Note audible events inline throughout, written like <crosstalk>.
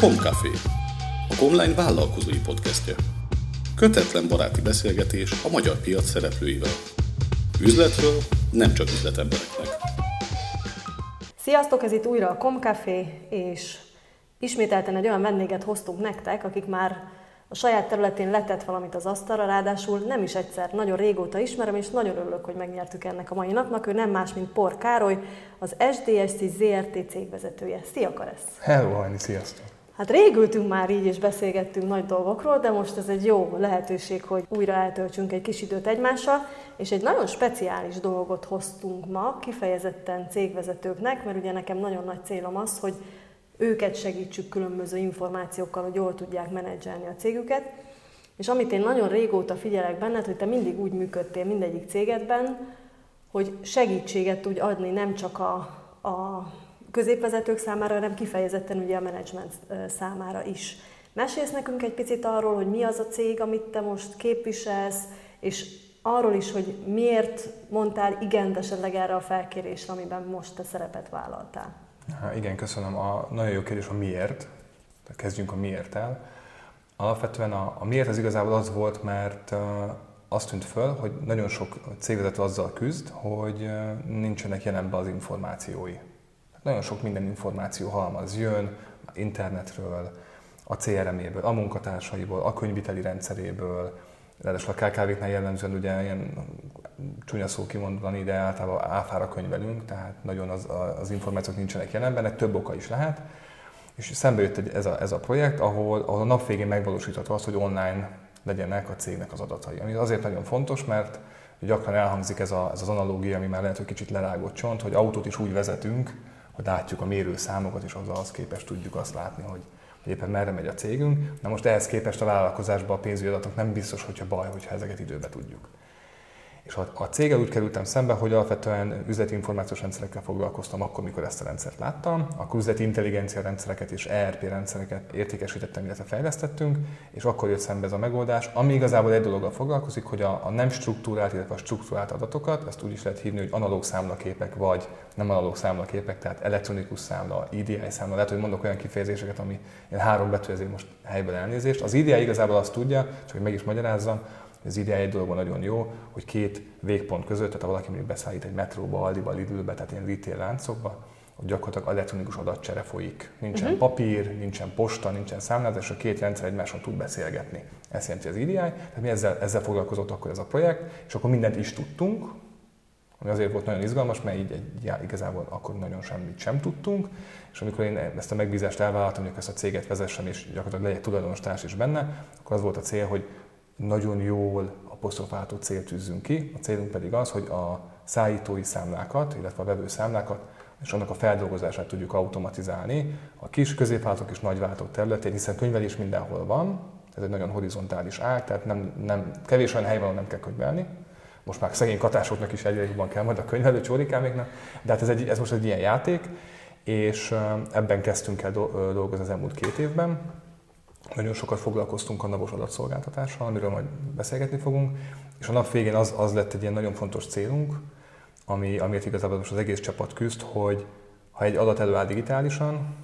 Komcafé, a Comline vállalkozói podcastje. Kötetlen baráti beszélgetés a magyar piac szereplőivel. Üzletről nem csak üzletembereknek. Sziasztok, ez itt újra a Comcafé, és ismételten egy olyan vendéget hoztunk nektek, akik már a saját területén letett valamit az asztalra, ráadásul nem is egyszer, nagyon régóta ismerem, és nagyon örülök, hogy megnyertük ennek a mai napnak. Ő nem más, mint Por Károly, az SDSC ZRT cégvezetője. Szia, Karesz! Hello, Hajni, sziasztok! Hát régültünk már így, és beszélgettünk nagy dolgokról, de most ez egy jó lehetőség, hogy újra eltöltsünk egy kis időt egymással, és egy nagyon speciális dolgot hoztunk ma, kifejezetten cégvezetőknek, mert ugye nekem nagyon nagy célom az, hogy őket segítsük különböző információkkal, hogy jól tudják menedzselni a cégüket. És amit én nagyon régóta figyelek benned, hogy te mindig úgy működtél mindegyik cégedben, hogy segítséget tudj adni nem csak a, a középvezetők számára, hanem kifejezetten ugye a menedzsment számára is. Mesélsz nekünk egy picit arról, hogy mi az a cég, amit te most képviselsz, és arról is, hogy miért mondtál igent esetleg erre a felkérésre, amiben most te szerepet vállaltál. Há, igen, köszönöm. A nagyon jó kérdés a miért. Kezdjünk a miért el. Alapvetően a, a miért az igazából az volt, mert uh, azt tűnt föl, hogy nagyon sok cégvezető azzal küzd, hogy uh, nincsenek jelenben az információi. Nagyon sok minden információ halmaz jön, internetről, a CRM-éből, a munkatársaiból, a könyviteli rendszeréből, ráadásul a KKV-knál jellemzően ugye ilyen csúnya szó kimondani, de általában áfára könyvelünk, tehát nagyon az, az információk nincsenek jelenben, ennek több oka is lehet. És szembe jött egy, ez, a, ez a projekt, ahol, ahol a nap végén megvalósítható az, hogy online legyenek a cégnek az adatai. Ami azért nagyon fontos, mert gyakran elhangzik ez, a, ez az analógia, ami már lehet, hogy kicsit lerágott csont, hogy autót is úgy vezetünk, hogy látjuk a mérőszámokat, és az képest tudjuk azt látni, hogy, hogy éppen merre megy a cégünk. Na most ehhez képest a vállalkozásban a pénzügyi adatok nem biztos, hogyha baj, hogyha ezeket időbe tudjuk. És a, céggel úgy kerültem szembe, hogy alapvetően üzleti információs rendszerekkel foglalkoztam akkor, mikor ezt a rendszert láttam. A üzleti intelligencia rendszereket és ERP rendszereket értékesítettem, illetve fejlesztettünk, és akkor jött szembe ez a megoldás, ami igazából egy dologgal foglalkozik, hogy a, a nem struktúrált, illetve a struktúrált adatokat, ezt úgy is lehet hívni, hogy analóg számlaképek vagy nem analóg számlaképek, tehát elektronikus számla, EDI számla, lehet, hogy mondok olyan kifejezéseket, ami ilyen három betű, ezért most helyből elnézést. Az EDI igazából azt tudja, csak hogy meg is magyarázzam, az ideje egy dologban nagyon jó, hogy két végpont között, tehát ha valaki mondjuk beszállít egy metróba, Aldiba, Lidlbe, tehát ilyen retail láncokba, hogy gyakorlatilag elektronikus adatcsere folyik. Nincsen uh-huh. papír, nincsen posta, nincsen számlázás, a két rendszer egymáson tud beszélgetni. Ez jelenti az EDI, tehát mi ezzel, ezzel foglalkozott akkor ez a projekt, és akkor mindent is tudtunk, ami azért volt nagyon izgalmas, mert így egy, igazából akkor nagyon semmit sem tudtunk, és amikor én ezt a megbízást elvállaltam, hogy ezt a céget vezessem, és gyakorlatilag legyen tulajdonos társ is benne, akkor az volt a cél, hogy nagyon jól apostrofálható célt tűzzünk ki. A célunk pedig az, hogy a szállítói számlákat, illetve a vevő számlákat és annak a feldolgozását tudjuk automatizálni a kis, középvállalatok és nagyvállalatok területén, hiszen könyvelés mindenhol van, ez egy nagyon horizontális ág, tehát nem, nem, kevés olyan hely van, nem kell könyvelni. Most már szegény katásoknak is egyre jobban kell majd a könyvelő csórikáméknak, de hát ez, egy, ez most egy ilyen játék, és ebben kezdtünk el dolgozni az elmúlt két évben. Nagyon sokat foglalkoztunk a napos adatszolgáltatással, amiről majd beszélgetni fogunk, és a nap végén az, az lett egy ilyen nagyon fontos célunk, ami, amiért igazából most az egész csapat küzd, hogy ha egy adat előáll digitálisan,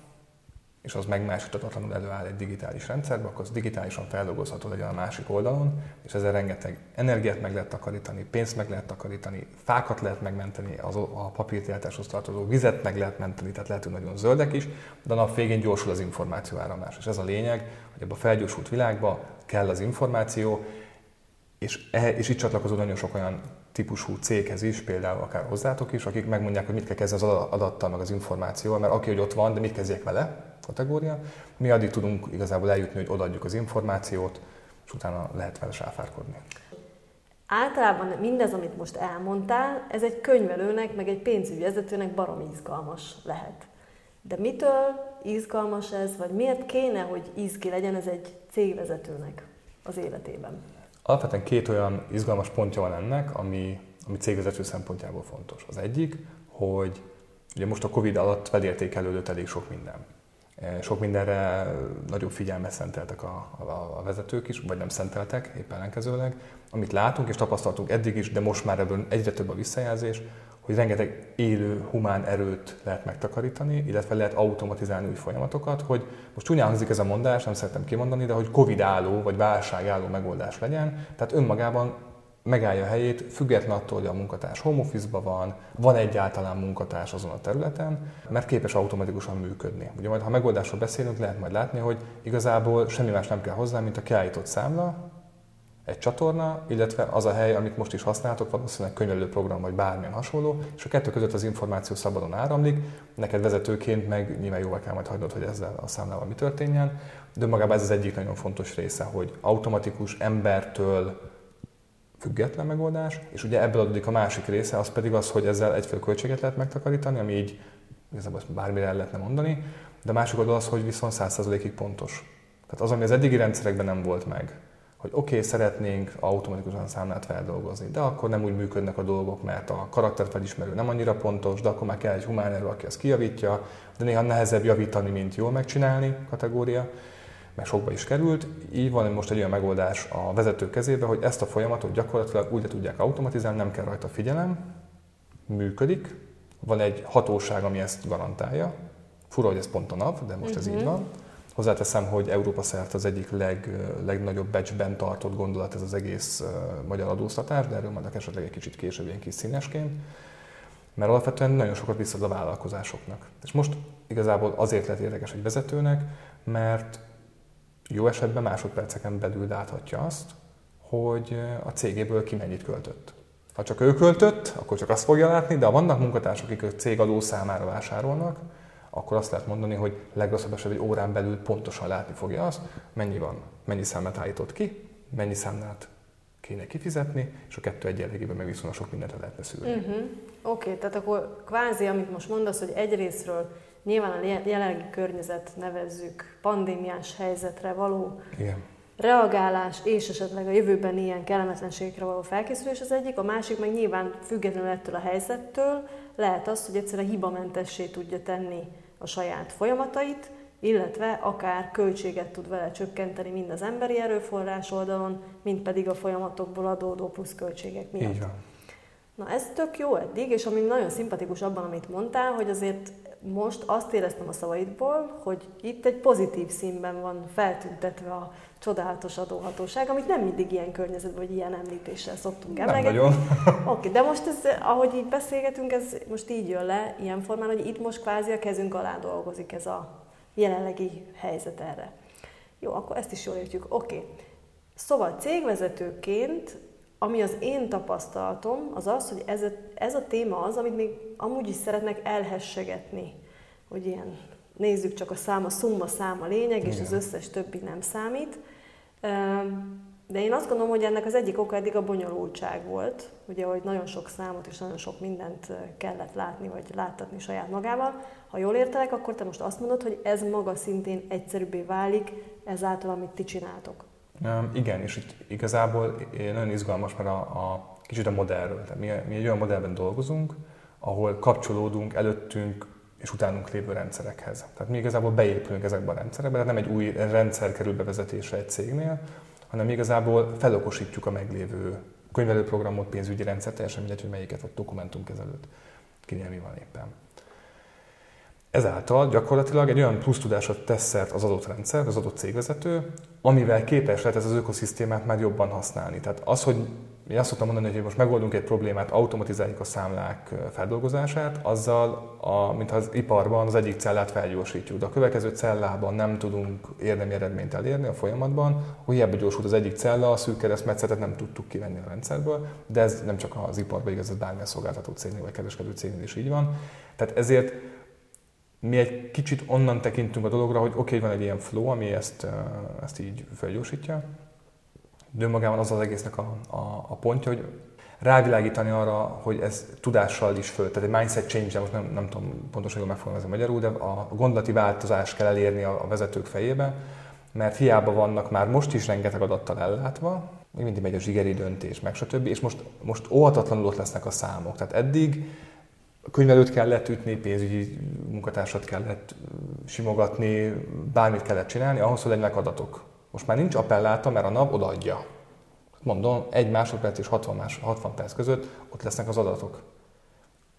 és az megmásítatatlanul előáll egy digitális rendszerbe, akkor az digitálisan feldolgozható legyen a másik oldalon, és ezzel rengeteg energiát meg lehet takarítani, pénzt meg lehet takarítani, fákat lehet megmenteni, az, a papírtiltáshoz tartozó vizet meg lehet menteni, tehát lehet, hogy nagyon zöldek is, de a nap végén gyorsul az információ áramlás. És ez a lényeg, hogy ebben a felgyorsult világban kell az információ, és, e, és itt csatlakozó nagyon sok olyan típusú céghez is, például akár hozzátok is, akik megmondják, hogy mit kell kezdeni az adattal, meg az információval, mert aki, hogy ott van, de mit kezdjek vele, kategória. Mi addig tudunk igazából eljutni, hogy odaadjuk az információt, és utána lehet vele sáfárkodni. Általában mindez, amit most elmondtál, ez egy könyvelőnek, meg egy pénzügyi vezetőnek barom izgalmas lehet. De mitől izgalmas ez, vagy miért kéne, hogy izgi legyen ez egy cégvezetőnek az életében? Alapvetően két olyan izgalmas pontja van ennek, ami, ami cégvezető szempontjából fontos. Az egyik, hogy ugye most a Covid alatt felértékelődött elég sok minden. E, sok mindenre nagyobb figyelmet szenteltek a, a, a vezetők is, vagy nem szenteltek, épp ellenkezőleg. Amit látunk és tapasztaltunk eddig is, de most már ebből egyre több a visszajelzés, hogy rengeteg élő, humán erőt lehet megtakarítani, illetve lehet automatizálni új folyamatokat, hogy most csúnyán hangzik ez a mondás, nem szeretem kimondani, de hogy Covid álló vagy válság álló megoldás legyen. Tehát önmagában megállja a helyét, független attól, hogy a munkatárs home office van, van egyáltalán munkatárs azon a területen, mert képes automatikusan működni. Ugye majd, ha megoldásról beszélünk, lehet majd látni, hogy igazából semmi más nem kell hozzá, mint a kiállított számla, egy csatorna, illetve az a hely, amit most is használtok, valószínűleg könyvelő program vagy bármilyen hasonló, és a kettő között az információ szabadon áramlik, neked vezetőként meg nyilván jóval kell majd hagynod, hogy ezzel a számlával mi történjen, de magában ez az egyik nagyon fontos része, hogy automatikus embertől független megoldás, és ugye ebből adódik a másik része, az pedig az, hogy ezzel egyfél költséget lehet megtakarítani, ami így igazából bármire el lehetne mondani, de másik oldal az, hogy viszont 100%-ig pontos. Tehát az, ami az eddigi rendszerekben nem volt meg, hogy oké, okay, szeretnénk automatikusan számlát feldolgozni, de akkor nem úgy működnek a dolgok, mert a karakterfelismerő nem annyira pontos, de akkor már kell egy humán erő, aki azt kijavítja, de néha nehezebb javítani, mint jól megcsinálni kategória meg sokba is került. Így van most egy olyan megoldás a vezetők kezébe, hogy ezt a folyamatot gyakorlatilag úgy tudják automatizálni, nem kell rajta figyelem, működik, van egy hatóság, ami ezt garantálja. Fura, hogy ez pont a NAV, de most uh-huh. ez így mhm. van. Hozzáteszem, hogy Európa szerte az egyik leg, legnagyobb becsben tartott gondolat ez az egész magyar adóztatás, de erről majd esetleg egy kicsit később ilyen kis színesként. Mert alapvetően nagyon sokat visszad a vállalkozásoknak. És most igazából azért lehet érdekes egy vezetőnek, mert jó esetben másodperceken belül láthatja azt, hogy a cégéből ki mennyit költött. Ha csak ő költött, akkor csak azt fogja látni, de ha vannak munkatársak, akik a cég adó számára vásárolnak, akkor azt lehet mondani, hogy legrosszabb esetben egy órán belül pontosan látni fogja azt, mennyi van, mennyi számlát állított ki, mennyi számlát kéne kifizetni, és a kettő egyenlegében meg viszonylag sok mindent lehetne szűrni. Uh-huh. Oké, okay, tehát akkor kvázi, amit most mondasz, hogy egyrésztről nyilván a jelenlegi környezet nevezzük pandémiás helyzetre való Igen. reagálás, és esetleg a jövőben ilyen kellemetlenségekre való felkészülés az egyik, a másik meg nyilván függetlenül ettől a helyzettől lehet az, hogy egyszerűen hibamentessé tudja tenni a saját folyamatait, illetve akár költséget tud vele csökkenteni mind az emberi erőforrás oldalon, mind pedig a folyamatokból adódó pluszköltségek miatt. Így van. Na ez tök jó eddig, és ami nagyon szimpatikus abban, amit mondtál, hogy azért most azt éreztem a szavaidból, hogy itt egy pozitív színben van feltüntetve a csodálatos adóhatóság, amit nem mindig ilyen környezetben, vagy ilyen említéssel szoktunk emlegetni. <laughs> Oké, okay, de most ez, ahogy így beszélgetünk, ez most így jön le, ilyen formán, hogy itt most kvázi a kezünk alá dolgozik ez a jelenlegi helyzet erre. Jó, akkor ezt is jól értjük. Oké. Okay. Szóval cégvezetőként ami az én tapasztalatom, az az, hogy ez a, ez a téma az, amit még amúgy is szeretnek elhessegetni, hogy ilyen nézzük csak a szám, a szumma szám a lényeg, Igen. és az összes többi nem számít. De én azt gondolom, hogy ennek az egyik oka eddig a bonyolultság volt, ugye, hogy nagyon sok számot és nagyon sok mindent kellett látni, vagy láttatni saját magával. Ha jól értelek, akkor te most azt mondod, hogy ez maga szintén egyszerűbbé válik ezáltal, amit ti csináltok. Igen, és itt igazából nagyon izgalmas, mert a, a kicsit a modellről. Tehát mi, mi egy olyan modellben dolgozunk, ahol kapcsolódunk előttünk és utánunk lévő rendszerekhez. Tehát mi igazából beépülünk ezekbe a rendszerekbe, tehát nem egy új rendszer kerül bevezetésre egy cégnél, hanem igazából felokosítjuk a meglévő könyvelőprogramot, pénzügyi rendszer, teljesen mindegy, hogy melyiket, vagy dokumentumkezelőt, kinél mi van éppen. Ezáltal gyakorlatilag egy olyan plusz tudásot tesz szert az adott rendszer, az adott cégvezető, amivel képes lehet ez az ökoszisztémát már jobban használni. Tehát az, hogy én azt szoktam mondani, hogy most megoldunk egy problémát, automatizáljuk a számlák feldolgozását, azzal, a, mintha az iparban az egyik cellát felgyorsítjuk, de a következő cellában nem tudunk érdemi eredményt elérni a folyamatban, hogy hiába gyorsult az egyik cella, a szűk keresztmetszetet nem tudtuk kivenni a rendszerből, de ez nem csak az iparban igaz, ez bármilyen szolgáltató cégnél vagy kereskedő cégnél is így van. Tehát ezért mi egy kicsit onnan tekintünk a dologra, hogy oké, okay, van egy ilyen flow, ami ezt, ezt így felgyorsítja, de önmagában az az egésznek a, a, a pontja, hogy rávilágítani arra, hogy ez tudással is föl, tehát egy mindset change, most nem, nem tudom pontosan jól megfogalmazni magyarul, de a gondolati változást kell elérni a, a vezetők fejébe, mert hiába vannak már most is rengeteg adattal ellátva, még mindig megy a zsigeri döntés, meg stb. És most, most óhatatlanul ott lesznek a számok. Tehát eddig könyvelőt kellett ütni, pénzügyi munkatársat kellett simogatni, bármit kellett csinálni, ahhoz, hogy legyenek adatok. Most már nincs appelláta, mert a NAV odaadja. Mondom, egy másodperc és 60, más, 60 perc között ott lesznek az adatok.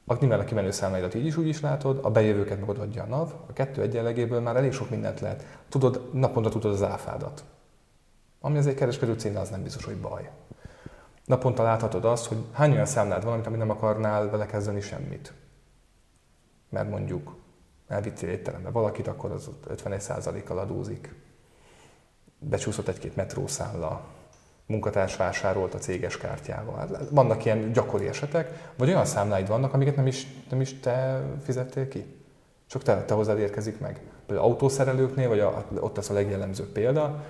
A nyilván a kimenő számláidat így is úgy is látod, a bejövőket meg adja a NAV, a kettő egyenlegéből már elég sok mindent lehet. Tudod, naponta tudod az áfádat. Ami azért kereskedő cél, az nem biztos, hogy baj. Naponta láthatod azt, hogy hány olyan számlád van, amit nem akarnál vele kezdeni semmit. Mert mondjuk elvittél étterembe valakit, akkor az 51%-kal adózik. Becsúszott egy-két metrószámla, munkatárs vásárolt a céges kártyával. Hát vannak ilyen gyakori esetek, vagy olyan számláid vannak, amiket nem is, nem is te fizettél ki. Csak te, te hozzád érkezik meg. Például autószerelőknél, vagy a, ott lesz a legjellemzőbb példa,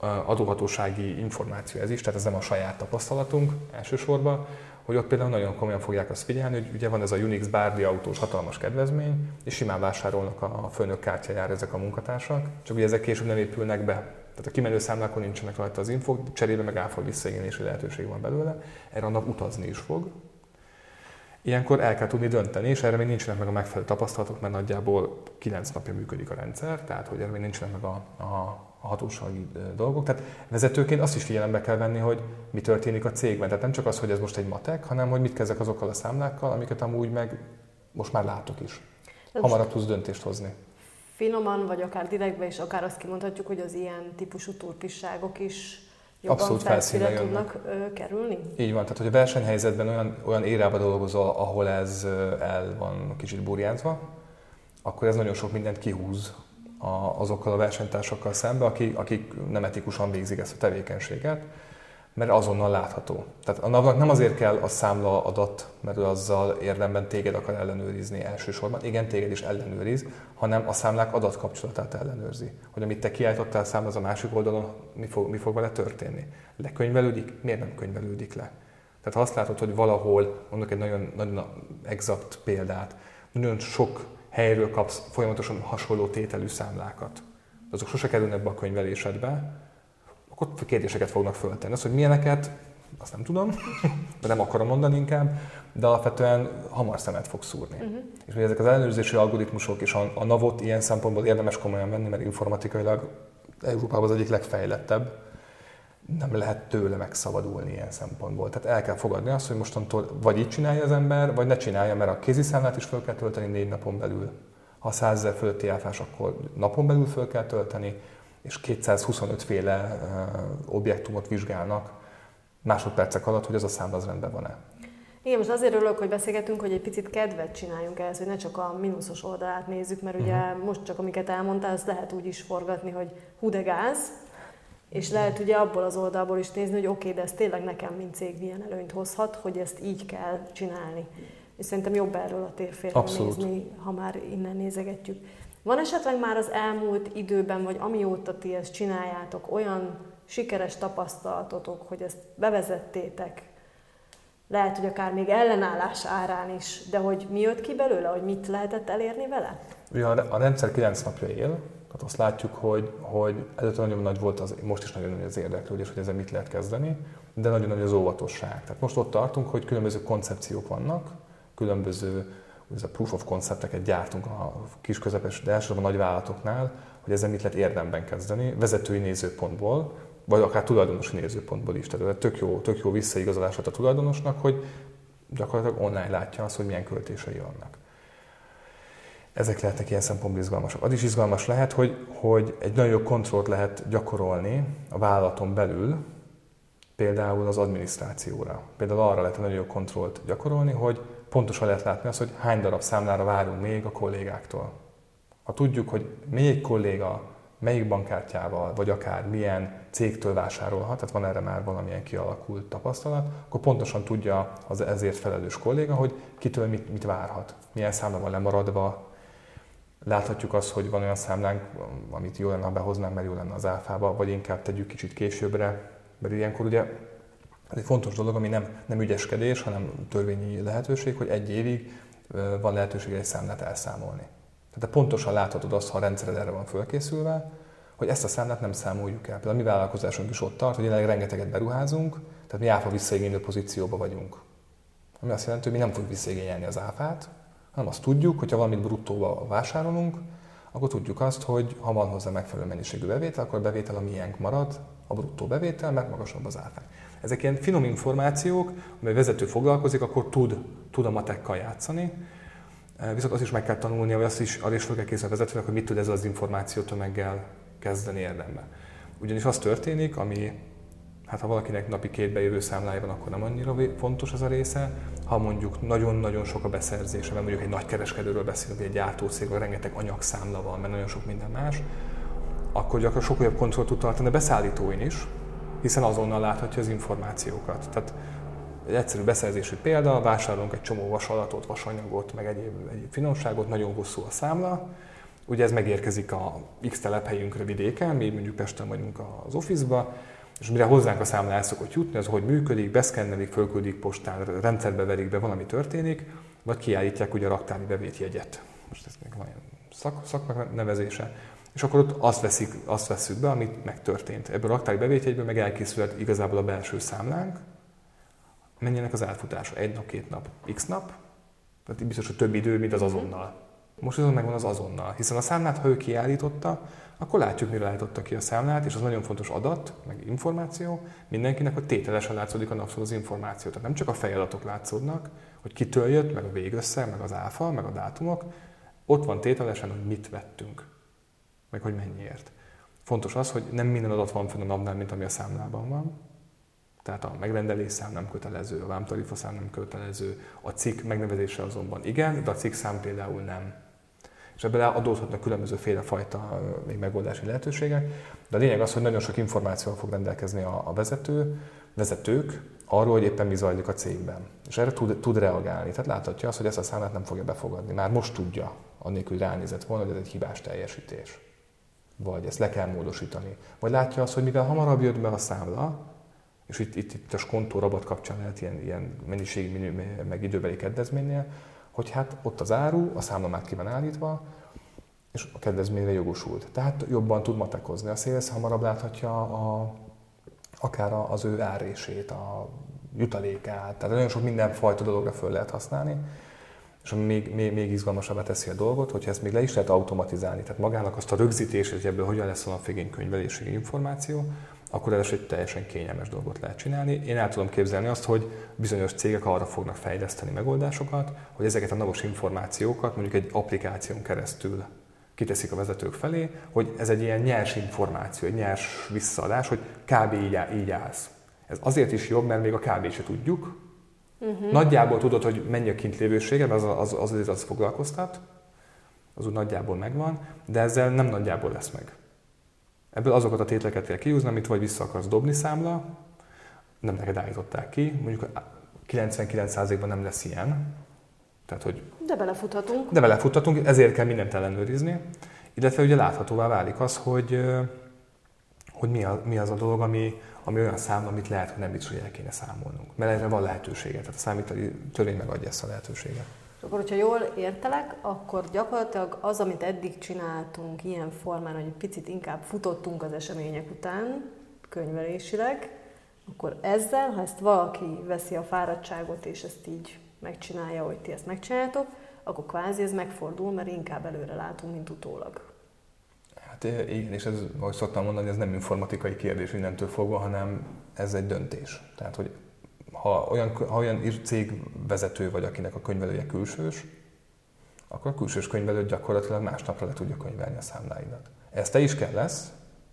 adóhatósági információ ez is, tehát ez nem a saját tapasztalatunk elsősorban, hogy ott például nagyon komolyan fogják azt figyelni, hogy ugye van ez a Unix bárdi autós hatalmas kedvezmény, és simán vásárolnak a főnök kártyájára ezek a munkatársak, csak ugye ezek később nem épülnek be. Tehát a kimenő számlákon nincsenek rajta az infok, cserébe meg áfal visszaigénylési lehetőség van belőle, erre a nap utazni is fog. Ilyenkor el kell tudni dönteni, és erre még nincsenek meg a megfelelő tapasztalatok, mert nagyjából 9 napja működik a rendszer, tehát hogy erre még nincsenek meg a, a a hatósági dolgok. Tehát vezetőként azt is figyelembe kell venni, hogy mi történik a cégben. Tehát nem csak az, hogy ez most egy matek, hanem hogy mit kezdek azokkal a számlákkal, amiket amúgy meg most már látok is. Hamarabb tudsz döntést hozni. Finoman, vagy akár direktbe is, akár azt kimondhatjuk, hogy az ilyen típusú turpisságok is jobban Abszolút felszínre tudnak ö, kerülni? Így van, tehát hogy a versenyhelyzetben olyan, olyan érába dolgozol, ahol ez el van kicsit burjánzva, akkor ez nagyon sok mindent kihúz a, azokkal a versenytársakkal szembe, akik, akik nem etikusan végzik ezt a tevékenységet, mert azonnal látható. Tehát a nav nem azért kell a számla adat, mert ő azzal érdemben téged akar ellenőrizni elsősorban, igen, téged is ellenőriz, hanem a számlák adatkapcsolatát ellenőrzi. Hogy amit te kiállítottál számla, az a másik oldalon mi fog, mi fog vele történni. Lekönyvelődik? Miért nem könyvelődik le? Tehát ha azt látod, hogy valahol, mondok egy nagyon, nagyon exakt példát, nagyon sok helyről kapsz folyamatosan hasonló tételű számlákat. Azok sose kerülnek be a könyvelésedbe, akkor kérdéseket fognak föltenni. Az, hogy milyeneket, azt nem tudom, <laughs> de nem akarom mondani inkább, de alapvetően hamar szemet fog szúrni. Uh-huh. És hogy ezek az ellenőrzési algoritmusok és a, a NAV-ot ilyen szempontból érdemes komolyan venni, mert informatikailag Európában az egyik legfejlettebb, nem lehet tőle megszabadulni ilyen szempontból. Tehát el kell fogadni azt, hogy mostantól vagy így csinálja az ember, vagy ne csinálja, mert a kéziszámlát is fel kell tölteni négy napon belül. Ha 100 ezer fölötti áfás, akkor napon belül föl kell tölteni, és 225 féle uh, objektumot vizsgálnak másodpercek alatt, hogy az a számla az rendben van-e. Igen, most azért örülök, hogy beszélgetünk, hogy egy picit kedvet csináljunk ehhez, hogy ne csak a mínuszos oldalát nézzük, mert ugye uh-huh. most csak amiket elmondtál, azt lehet úgy is forgatni, hogy hú de gáz, és lehet ugye abból az oldalból is nézni, hogy oké, okay, de ez tényleg nekem, mint cég milyen előnyt hozhat, hogy ezt így kell csinálni. És szerintem jobb erről a térfélről nézni, ha már innen nézegetjük. Van esetleg már az elmúlt időben, vagy amióta ti ezt csináljátok, olyan sikeres tapasztalatotok, hogy ezt bevezettétek, lehet, hogy akár még ellenállás árán is, de hogy mi jött ki belőle, hogy mit lehetett elérni vele? Ugye a rendszer 9 napja él, tehát azt látjuk, hogy, hogy előtte nagyon nagy volt, az, most is nagyon nagy az érdeklődés, hogy ezzel mit lehet kezdeni, de nagyon nagy az óvatosság. Tehát most ott tartunk, hogy különböző koncepciók vannak, különböző ez a proof of concepteket gyártunk a kis közepes, de elsősorban nagy vállalatoknál, hogy ezzel mit lehet érdemben kezdeni, vezetői nézőpontból, vagy akár tulajdonosi nézőpontból is. Tehát ez tök jó, tök jó visszaigazolás a tulajdonosnak, hogy gyakorlatilag online látja azt, hogy milyen költései vannak ezek lehetnek ilyen szempontból izgalmasak. Az is izgalmas lehet, hogy, hogy egy nagyon jó kontrollt lehet gyakorolni a vállalaton belül, például az adminisztrációra. Például arra lehet nagyon jó kontrollt gyakorolni, hogy pontosan lehet látni azt, hogy hány darab számlára várunk még a kollégáktól. Ha tudjuk, hogy melyik kolléga melyik bankkártyával, vagy akár milyen cégtől vásárolhat, tehát van erre már valamilyen kialakult tapasztalat, akkor pontosan tudja az ezért felelős kolléga, hogy kitől mit, mit várhat, milyen számla van lemaradva, Láthatjuk azt, hogy van olyan számlánk, amit jó lenne, ha behoznánk, mert jó lenne az áfába, vagy inkább tegyük kicsit későbbre, mert ilyenkor ugye ez egy fontos dolog, ami nem, nem ügyeskedés, hanem törvényi lehetőség, hogy egy évig van lehetőség egy számlát elszámolni. Tehát pontosan láthatod azt, ha a rendszered erre van fölkészülve, hogy ezt a számlát nem számoljuk el. Például a mi vállalkozásunk is ott tart, hogy jelenleg rengeteget beruházunk, tehát mi áfa visszaigénylő pozícióba vagyunk. Ami azt jelenti, hogy mi nem fogjuk visszaigényelni az áfát, hanem azt tudjuk, hogyha valamit bruttóba vásárolunk, akkor tudjuk azt, hogy ha van hozzá megfelelő mennyiségű bevétel, akkor a bevétel a miénk marad, a bruttó bevétel, mert magasabb az áfa. Ezek ilyen finom információk, amely vezető foglalkozik, akkor tud, tud a matekkal játszani, viszont azt is meg kell tanulnia, vagy azt is, arra is fel kell a vezetőnek, hogy mit tud ezzel az információ tömeggel kezdeni érdemben. Ugyanis az történik, ami hát ha valakinek napi két bejövő számlája van, akkor nem annyira fontos ez a része. Ha mondjuk nagyon-nagyon sok a beszerzése, mert mondjuk egy nagy kereskedőről beszélünk, egy gyártócég, vagy rengeteg anyagszámla van, mert nagyon sok minden más, akkor gyakran sok olyan kontroll tud tartani a beszállítóin is, hiszen azonnal láthatja az információkat. Tehát egy egyszerű beszerzési példa, vásárolunk egy csomó vasalatot, vasanyagot, meg egyéb, egyéb finomságot, nagyon hosszú a számla, ugye ez megérkezik a X telephelyünkre vidéken, mi mondjuk Pesten vagyunk az office-ba, és mire hozzánk a számla el szokott jutni, az hogy működik, beszkennelik, fölküldik postán, rendszerbe verik be, valami történik, vagy kiállítják ugye a raktári bevétjegyet. Most ez még van szak, szaknevezése. És akkor ott azt, veszik, azt veszük be, amit megtörtént. Ebből a raktári bevétjegyből meg elkészülhet igazából a belső számlánk, mennyinek az elfutása. Egy nap, két nap, x nap, tehát biztos, hogy több idő, mint az azonnal. Most azon megvan az azonnal, hiszen a számlát, ha ő kiállította, akkor látjuk, mire állította ki a számlát, és az nagyon fontos adat, meg információ mindenkinek, hogy tételesen látszódik a napszor az információ. Tehát nem csak a fejadatok látszódnak, hogy kitől jött, meg a végösszeg, meg az áfa, meg a dátumok, ott van tételesen, hogy mit vettünk, meg hogy mennyiért. Fontos az, hogy nem minden adat van fenn a napnál, mint ami a számlában van. Tehát a megrendelés szám nem kötelező, a vámtarifa szám nem kötelező, a cikk megnevezése azonban igen, de a cikk szám például nem és ebből adódhatnak különböző fajta még megoldási lehetőségek. De a lényeg az, hogy nagyon sok információval fog rendelkezni a, a vezető, vezetők arról, hogy éppen mi zajlik a cégben. És erre tud, tud reagálni. Tehát láthatja azt, hogy ezt a számát nem fogja befogadni. Már most tudja, annélkül, hogy ránézett volna, hogy ez egy hibás teljesítés. Vagy ezt le kell módosítani. Vagy látja azt, hogy mivel hamarabb jött be a számla, és itt, itt, itt a skontó rabat kapcsán lehet ilyen, ilyen mennyiségi, meg időbeli kedvezménynél, hogy hát ott az áru, a számla már ki van állítva, és a kedvezményre jogosult. Tehát jobban tud matekozni. A szélsz hamarabb láthatja a, akár az ő árését, a jutalékát, tehát nagyon sok mindenfajta dologra föl lehet használni, és ami még, még, még izgalmasabbá teszi a dolgot, hogyha ezt még le is lehet automatizálni, tehát magának azt a rögzítését, hogy ebből hogyan lesz a napvégén könyvelési információ, akkor ez egy teljesen kényelmes dolgot lehet csinálni. Én el tudom képzelni azt, hogy bizonyos cégek arra fognak fejleszteni megoldásokat, hogy ezeket a napos információkat mondjuk egy applikáción keresztül kiteszik a vezetők felé, hogy ez egy ilyen nyers információ, egy nyers visszaadás, hogy kb. így, így állsz. Ez azért is jobb, mert még a kb. se tudjuk. Uh-huh. Nagyjából tudod, hogy mennyi a kintlévősége, az, az, az, az, az foglalkoztat, az úgy nagyjából megvan, de ezzel nem nagyjából lesz meg. Ebből azokat a tételeket kell kiúzni, amit vagy vissza akarsz dobni számla, nem neked állították ki, mondjuk 99%-ban nem lesz ilyen. Tehát, hogy de belefuthatunk. De belefuthatunk, ezért kell mindent ellenőrizni. Illetve ugye láthatóvá válik az, hogy, hogy mi, a, mi az a dolog, ami, ami olyan szám, amit lehet, hogy nem biztos, hogy el kéne számolnunk. Mert erre van lehetősége, tehát a számítani törvény megadja ezt a lehetőséget. És akkor, hogyha jól értelek, akkor gyakorlatilag az, amit eddig csináltunk ilyen formán, hogy picit inkább futottunk az események után, könyvelésileg, akkor ezzel, ha ezt valaki veszi a fáradtságot, és ezt így megcsinálja, hogy ti ezt megcsináljátok, akkor kvázi ez megfordul, mert inkább előre látunk, mint utólag. Hát igen, és ez, ahogy szoktam mondani, ez nem informatikai kérdés innentől fogva, hanem ez egy döntés. Tehát, hogy ha olyan, ha olyan cégvezető vagy, akinek a könyvelője külsős, akkor a külsős könyvelő gyakorlatilag másnapra le tudja könyvelni a számláidat. Ez te is kell lesz,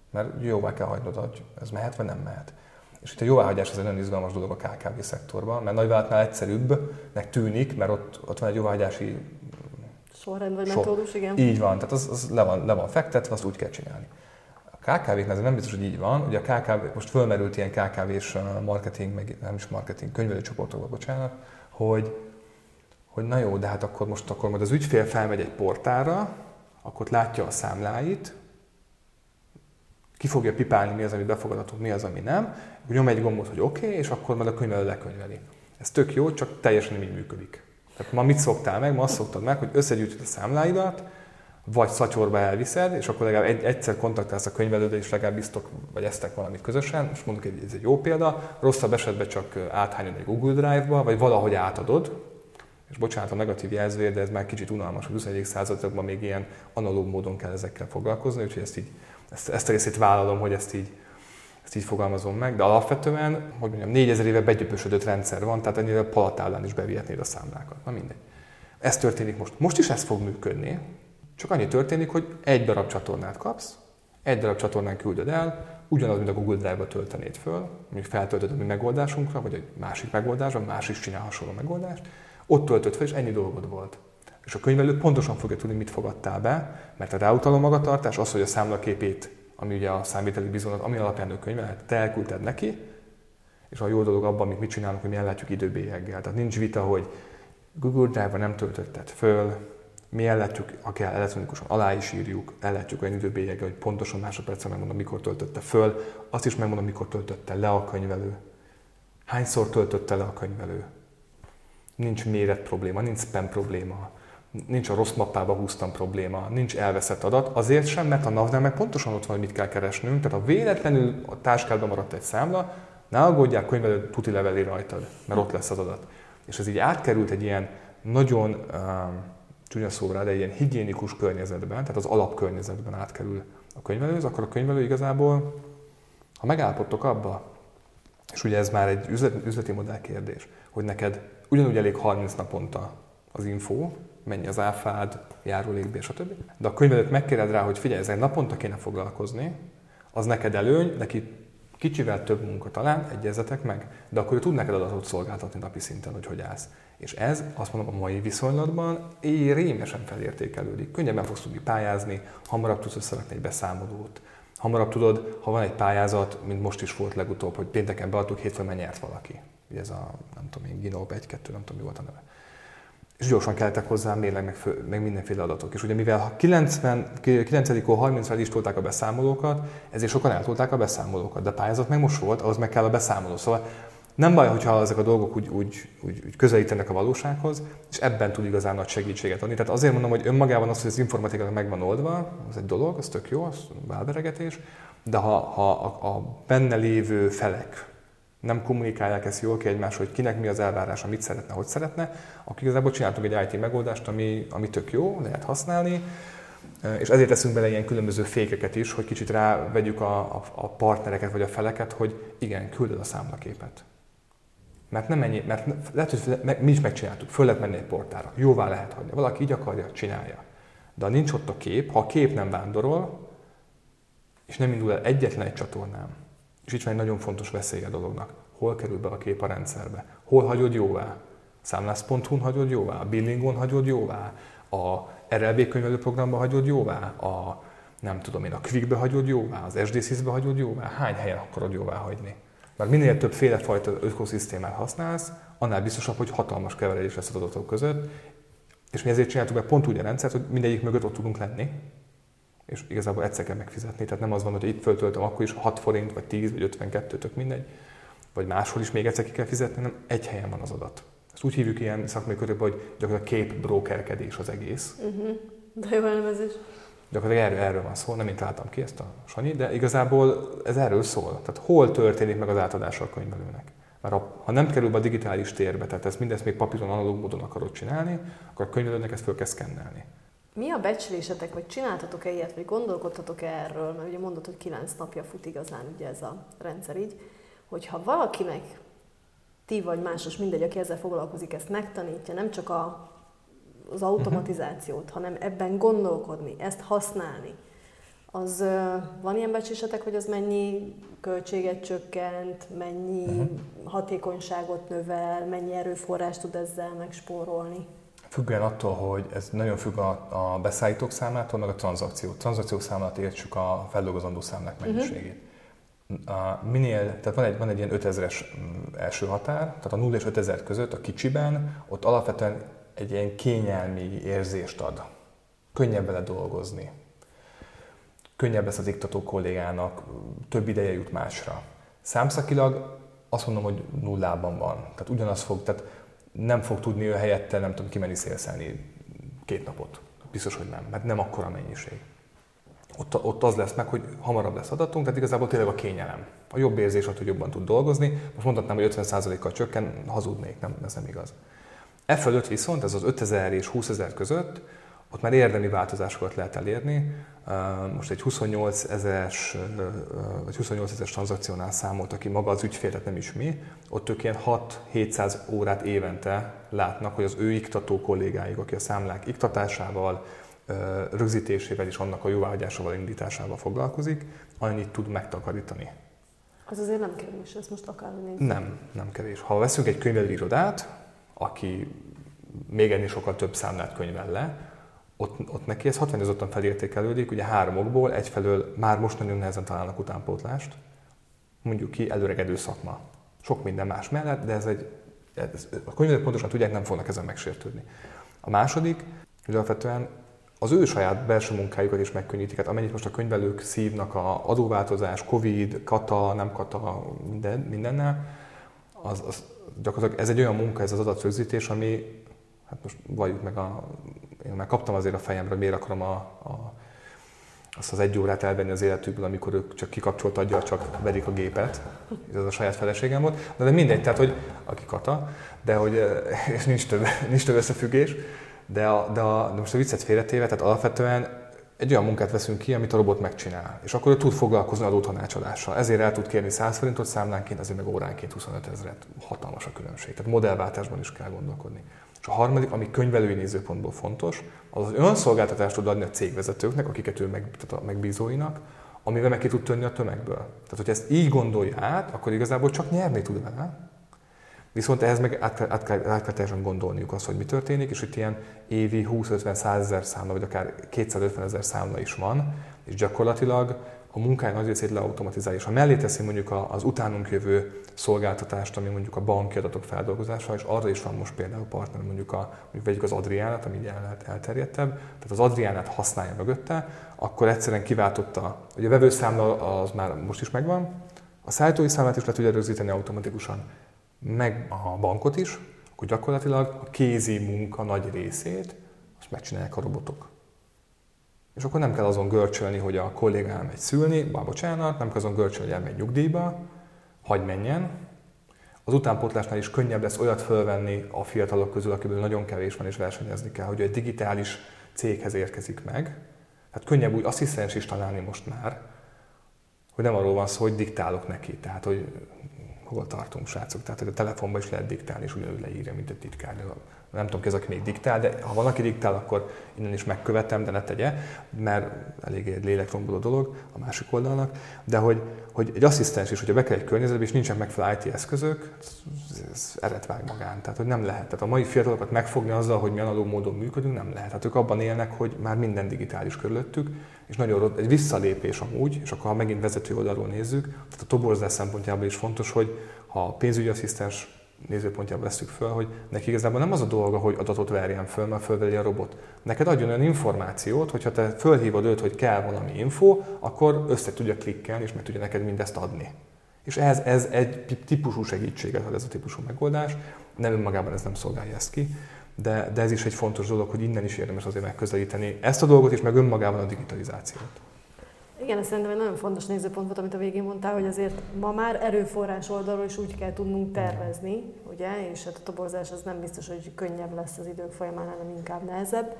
mert jóvá kell hagynod, hogy ez mehet vagy nem mehet. És itt a jóváhagyás ez egy nagyon izgalmas dolog a KKV szektorban, mert nagyvállalatnál egyszerűbbnek tűnik, mert ott, ott van egy jóváhagyási sorrend vagy metódus, igen. Így van, tehát az, az le, van, le van fektetve, azt úgy kell csinálni. KKV-knál ez nem biztos, hogy így van. Ugye a KKV, most fölmerült ilyen KKV-s marketing, meg nem is marketing, könyvelőcsoportokban, bocsánat, hogy, hogy na jó, de hát akkor most akkor majd az ügyfél felmegy egy portára, akkor látja a számláit, ki fogja pipálni, mi az, ami befogadható, mi az, ami nem, nyom egy gombot, hogy oké, okay, és akkor majd a könyvelő lekönyveli. Ez tök jó, csak teljesen nem így működik. Tehát ma mit szoktál meg? Ma azt szoktad meg, hogy összegyűjtöd a számláidat, vagy szatyorba elviszed, és akkor legalább egy, egyszer kontaktálsz a könyvelőddel, és legalább biztok, vagy esztek valamit közösen, és mondok, ez egy jó példa, rosszabb esetben csak áthányod egy Google Drive-ba, vagy valahogy átadod, És bocsánat a negatív jelzőért, de ez már kicsit unalmas, hogy 21. századokban még ilyen analóg módon kell ezekkel foglalkozni, úgyhogy ezt, így, ezt, ezt a részét vállalom, hogy ezt így, ezt így fogalmazom meg, de alapvetően, hogy mondjam, 4000 éve begyöpösödött rendszer van, tehát ennyire palatálán is bevihetnéd a számlákat. Na mindegy. Ez történik most. Most is ez fog működni, csak annyi történik, hogy egy darab csatornát kapsz, egy darab csatornán küldöd el, ugyanaz, mint a Google Drive-ba töltenéd föl, mondjuk feltöltöd a mi megoldásunkra, vagy egy másik megoldásra, más is csinál hasonló megoldást, ott töltött fel, és ennyi dolgod volt. És a könyvelő pontosan fogja tudni, mit fogadtál be, mert a ráutaló magatartás az, hogy a számlaképét, ami ugye a számviteli bizonyat, ami alapján ő könyvelhet, te elküldted neki, és a jó dolog abban, amit mit csinálunk, hogy mi ellátjuk időbélyeggel. Tehát nincs vita, hogy Google Drive-ba nem töltötted föl, mi ellátjuk, akár elektronikusan alá is írjuk, ellátjuk olyan időbélyeggel, hogy pontosan másodpercen megmondom, mikor töltötte föl, azt is megmondom, mikor töltötte le a könyvelő. Hányszor töltötte le a könyvelő? Nincs méret probléma, nincs spam probléma, nincs a rossz mappába húztam probléma, nincs elveszett adat, azért sem, mert a nav meg pontosan ott van, hogy mit kell keresnünk, tehát ha véletlenül a táskádban maradt egy számla, ne aggódják, könyvelő tuti leveli rajtad, mert ott lesz az adat. És ez így átkerült egy ilyen nagyon uh, csúnya szóra, de ilyen higiénikus környezetben, tehát az alapkörnyezetben átkerül a könyvelőhöz, akkor a könyvelő igazából, ha megállapodtok abba, és ugye ez már egy üzlet, üzleti modell kérdés, hogy neked ugyanúgy elég 30 naponta az info, mennyi az áfád, járulékbér, stb. De a könyvelőt megkéred rá, hogy figyelj, ezzel naponta kéne foglalkozni, az neked előny, neki kicsivel több munka talán, egyezetek meg, de akkor ő tud neked adatot szolgáltatni napi szinten, hogy hogy állsz. És ez, azt mondom, a mai viszonylatban rémesen felértékelődik. Könnyebben fogsz tudni pályázni, hamarabb tudsz összerakni egy beszámolót, hamarabb tudod, ha van egy pályázat, mint most is volt legutóbb, hogy pénteken beadtuk, hétfőn nyert valaki. Ugye ez a, nem tudom én, Ginop 1-2, nem tudom mi volt a neve. És gyorsan kellettek hozzá mérleg, meg, meg mindenféle adatok. És ugye mivel ha 90, 9 30 is tolták a beszámolókat, ezért sokan eltolták a beszámolókat, de a pályázat meg most volt, ahhoz meg kell a beszámoló. Szóval nem baj, hogyha ezek a dolgok úgy, úgy, úgy, úgy közelítenek a valósághoz, és ebben tud igazán nagy segítséget adni. Tehát azért mondom, hogy önmagában az, hogy az informatika meg van oldva, az egy dolog, az tök jó, az válberegetés, de ha, ha a, a benne lévő felek nem kommunikálják ezt jól ki egymás, hogy kinek mi az elvárása, mit szeretne, hogy szeretne, akkor igazából csináltunk egy IT megoldást, ami, ami tök jó, lehet használni, és ezért teszünk bele ilyen különböző fékeket is, hogy kicsit rávegyük a, a, a partnereket vagy a feleket, hogy igen, küldöd a számlaképet. Mert nem ennyi, mert lehet, hogy mi is megcsináltuk, föl lehet menni egy portára, jóvá lehet hagyni. Valaki így akarja, csinálja. De ha nincs ott a kép, ha a kép nem vándorol, és nem indul el egyetlen egy csatornám, és itt van egy nagyon fontos veszélye a dolognak. Hol kerül be a kép a rendszerbe? Hol hagyod jóvá? Számlász.hu-n hagyod jóvá? A Billingon hagyod jóvá? A RLB könyvelőprogramban hagyod jóvá? A nem tudom én, a Quickbe hagyod jóvá? Az SDSys-be hagyod jóvá? Hány helyen akarod jóvá hagyni? Mert minél több fajta ökoszisztémát használsz, annál biztosabb, hogy hatalmas keverés lesz az adatok között, és mi ezért csináltuk meg pont úgy a rendszert, hogy mindegyik mögött ott tudunk lenni, és igazából egyszer kell megfizetni. Tehát nem az van, hogy itt föltöltöm, akkor is 6 forint, vagy 10, vagy 52, tök mindegy, vagy máshol is még egyszer ki kell fizetni, hanem egy helyen van az adat. Ezt úgy hívjuk ilyen szakmai körülbelül, hogy gyakorlatilag kép brokerkedés az egész. Uh-huh. De jó elemezés. Gyakorlatilag erről, erről van szó, nem én találtam ki ezt a Sanyi, de igazából ez erről szól. Tehát hol történik meg az átadása a könyvelőnek. Mert ha, nem kerül be a digitális térbe, tehát ezt mindezt még papíron, analóg módon akarod csinálni, akkor a könyvelőnek ezt föl kell szkennelni. Mi a becslésetek, vagy csináltatok-e ilyet, vagy gondolkodtatok-e erről, mert ugye mondod, hogy kilenc napja fut igazán ugye ez a rendszer így, hogyha valakinek ti vagy másos, mindegy, aki ezzel foglalkozik, ezt megtanítja, nem csak a, az automatizációt, hanem ebben gondolkodni, ezt használni, az van ilyen becsésetek, hogy az mennyi költséget csökkent, mennyi uh-huh. hatékonyságot növel, mennyi erőforrást tud ezzel megspórolni? Függően attól, hogy ez nagyon függ a, a beszállítók számától, meg a tranzakció. Tranzakciók számát értsük a feldolgozandó számlák mhm. mennyiségét. Uh-huh. A minél, tehát van egy, van egy ilyen 5000-es mm, első határ, tehát a 0 és 5000 között a kicsiben, ott alapvetően egy ilyen kényelmi érzést ad. Könnyebb vele dolgozni. Könnyebb lesz az iktató kollégának, több ideje jut másra. Számszakilag azt mondom, hogy nullában van. Tehát ugyanaz fog, tehát nem fog tudni ő helyette, nem tudom, kimenni szélszelni két napot. Biztos, hogy nem, mert nem akkora mennyiség. Ott, ott az lesz meg, hogy hamarabb lesz adatunk, tehát igazából tényleg a kényelem. A jobb érzés, hogy jobban tud dolgozni. Most mondhatnám, hogy 50%-kal csökken, hazudnék, nem, ez nem igaz. E fölött viszont, ez az 5000 és 20 ezer között, ott már érdemi változásokat lehet elérni. Most egy 28 ezeres, vagy 28 ezeres tranzakciónál számolta ki maga az ügyfélet, nem is mi. Ott ők ilyen 6-700 órát évente látnak, hogy az ő iktató kollégáik, aki a számlák iktatásával, rögzítésével és annak a jóváhagyásával, indításával foglalkozik, annyit tud megtakarítani. Az azért nem kevés, ez most akár Nem, nem kevés. Ha veszünk egy könyvelőirodát, aki még ennél sokkal több számlát könyvel le, ott, ott neki ez hatványozottan felértékelődik, ugye három okból, egyfelől már most nagyon nehezen találnak utánpótlást, mondjuk ki előregedő szakma. Sok minden más mellett, de ez egy, ez, a könyvelők pontosan tudják, nem fognak ezen megsértődni. A második, hogy alapvetően az ő saját belső munkájukat is megkönnyítik. Hát amennyit most a könyvelők szívnak a adóváltozás, Covid, kata, nem kata, minden, mindennel, az, az gyakorlatilag ez egy olyan munka, ez az adatrögzítés, ami, hát most valljuk meg, a, én már kaptam azért a fejemre, hogy miért akarom a, a, azt az egy órát elvenni az életükből, amikor ők csak kikapcsolt adja, csak verik a gépet. Ez a saját feleségem volt. De, de mindegy, tehát, hogy aki kata, de hogy, és nincs több, <laughs> nincs több összefüggés, de, a, de, a, de most a viccet félretéve, tehát alapvetően egy olyan munkát veszünk ki, amit a robot megcsinál, és akkor ő tud foglalkozni adótanácsadással. Ezért el tud kérni 100 forintot számlánként, azért meg óránként 25 ezeret. Hatalmas a különbség. Tehát modellváltásban is kell gondolkodni. És a harmadik, ami könyvelői nézőpontból fontos, az az önszolgáltatást tud adni a cégvezetőknek, akiket ő meg, tehát a megbízóinak, amivel meg ki tud törni a tömegből. Tehát, hogy ezt így gondolja át, akkor igazából csak nyerni tud vele, Viszont ehhez meg át kell, át kell, teljesen gondolniuk azt, hogy mi történik, és itt ilyen évi 20-50-100 ezer számla, vagy akár 250 ezer számla is van, és gyakorlatilag a munkája nagy részét leautomatizálja. És ha mellé teszi mondjuk az utánunk jövő szolgáltatást, ami mondjuk a banki adatok feldolgozása, és arra is van most például partner, mondjuk, a, mondjuk vegyük az Adriánát, ami így el elterjedtebb, tehát az Adriánát használja mögötte, akkor egyszerűen kiváltotta, hogy a vevőszámla az már most is megvan, a szállítói számlát is le tudja rögzíteni automatikusan, meg a bankot is, akkor gyakorlatilag a kézi munka nagy részét azt megcsinálják a robotok. És akkor nem kell azon görcsölni, hogy a kollégám elmegy szülni, bár bocsánat, nem kell azon görcsölni, hogy elmegy nyugdíjba, hagy menjen. Az utánpótlásnál is könnyebb lesz olyat fölvenni a fiatalok közül, akiből nagyon kevés van és versenyezni kell, hogy egy digitális céghez érkezik meg. Tehát könnyebb úgy asszisztens is találni most már, hogy nem arról van szó, hogy diktálok neki. Tehát, hogy hol tartunk, srácok. Tehát, hogy a telefonban is lehet diktálni, és ugyanúgy leírja, mint a titkár. Nem tudom, ki az, aki még diktál, de ha valaki diktál, akkor innen is megkövetem, de ne tegye, mert elég egy lélekromboló dolog a másik oldalnak. De hogy, hogy egy asszisztens is, hogyha be kell egy környezetbe, és nincsen megfelelő IT eszközök, ez, eret vág magán. Tehát, hogy nem lehet. Tehát a mai fiatalokat megfogni azzal, hogy mi analóg módon működünk, nem lehet. Hát ők abban élnek, hogy már minden digitális körülöttük, és nagyon egy visszalépés amúgy, és akkor ha megint vezető oldalról nézzük, tehát a toborzás szempontjából is fontos, hogy ha a pénzügyi asszisztens nézőpontjából veszük föl, hogy neki igazából nem az a dolga, hogy adatot verjen föl, mert fölveli a robot. Neked adjon olyan információt, hogyha te fölhívod őt, hogy kell valami info, akkor össze tudja klikkelni, és meg tudja neked mindezt adni. És ez, ez egy típusú segítséget ad ez a típusú megoldás, nem önmagában ez nem szolgálja ezt ki, de, de ez is egy fontos dolog, hogy innen is érdemes azért megközelíteni ezt a dolgot, és meg önmagában a digitalizációt. Igen, ez szerintem egy nagyon fontos nézőpont volt, amit a végén mondtál, hogy azért ma már erőforrás oldalról is úgy kell tudnunk tervezni, ugye, és hát a toborzás az nem biztos, hogy könnyebb lesz az idők folyamán, hanem inkább nehezebb,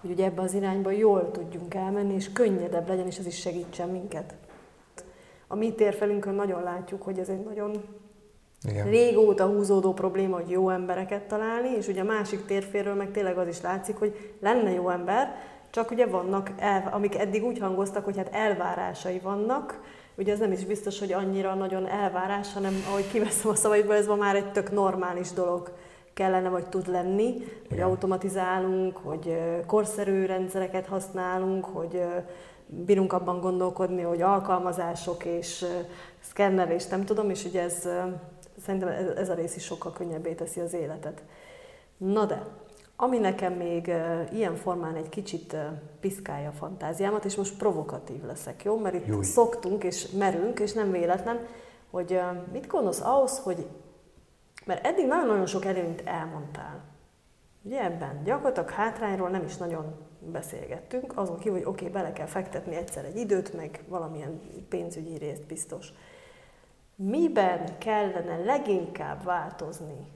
hogy ugye ebbe az irányba jól tudjunk elmenni, és könnyedebb legyen, és ez is segítsen minket. A mi térfelünkön nagyon látjuk, hogy ez egy nagyon igen. régóta húzódó probléma, hogy jó embereket találni, és ugye a másik térféről meg tényleg az is látszik, hogy lenne jó ember, csak ugye vannak, el, amik eddig úgy hangoztak, hogy hát elvárásai vannak, ugye ez nem is biztos, hogy annyira nagyon elvárás, hanem ahogy kiveszem a szavaidból, ez ma már egy tök normális dolog kellene, vagy tud lenni, Igen. hogy automatizálunk, hogy korszerű rendszereket használunk, hogy bírunk abban gondolkodni, hogy alkalmazások és szkenner, és nem tudom, és ugye ez szerintem ez a rész is sokkal könnyebbé teszi az életet. Na de, ami nekem még ilyen formán egy kicsit piszkálja a fantáziámat, és most provokatív leszek, jó? Mert itt Júj. szoktunk és merünk, és nem véletlen, hogy mit gondolsz ahhoz, hogy mert eddig nagyon-nagyon sok előnyt elmondtál. Ugye ebben gyakorlatilag hátrányról nem is nagyon beszélgettünk, azon kívül, hogy oké, okay, bele kell fektetni egyszer egy időt, meg valamilyen pénzügyi részt biztos. Miben kellene leginkább változni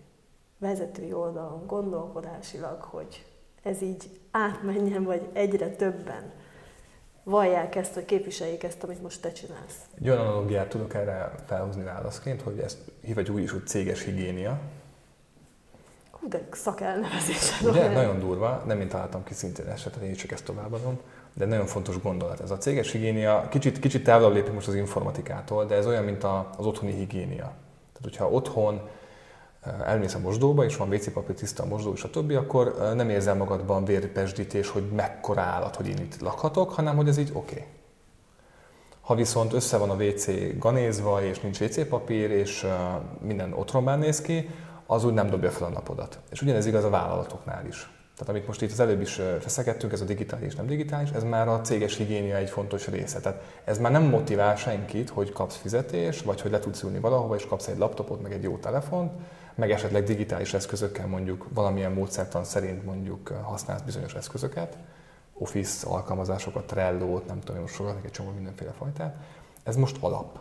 vezetői oldalon gondolkodásilag, hogy ez így átmenjen, vagy egyre többen vallják ezt, hogy képviseljék ezt, amit most te csinálsz. Egy olyan analogiát tudok erre felhozni válaszként, hogy ezt hívhatjuk úgy is, hogy céges higiénia. Hú, de szakelnevezés. Ugye, nagyon durva, nem én találtam ki szintén esetet, én csak ezt továbbadom, de nagyon fontos gondolat. Ez a céges higiénia, kicsit, kicsit távolabb lépünk most az informatikától, de ez olyan, mint az otthoni higiénia. Tehát, hogyha otthon elmész a mosdóba, és van WC papír, tiszta a mosdó, és a többi, akkor nem érzel magadban vérpesdítés, hogy mekkora állat, hogy én itt lakhatok, hanem hogy ez így oké. Okay. Ha viszont össze van a WC ganézva, és nincs WC papír, és minden otromban néz ki, az úgy nem dobja fel a napodat. És ugyanez igaz a vállalatoknál is. Tehát amit most itt az előbb is feszegettünk, ez a digitális, nem digitális, ez már a céges higiénia egy fontos része. Tehát ez már nem motivál senkit, hogy kapsz fizetés, vagy hogy le tudsz ülni valahova, és kapsz egy laptopot, meg egy jó telefont, meg esetleg digitális eszközökkel mondjuk valamilyen módszertan szerint mondjuk használsz bizonyos eszközöket, Office alkalmazásokat, Trello-t, nem tudom, most sorolnak egy csomó mindenféle fajtát. Ez most alap.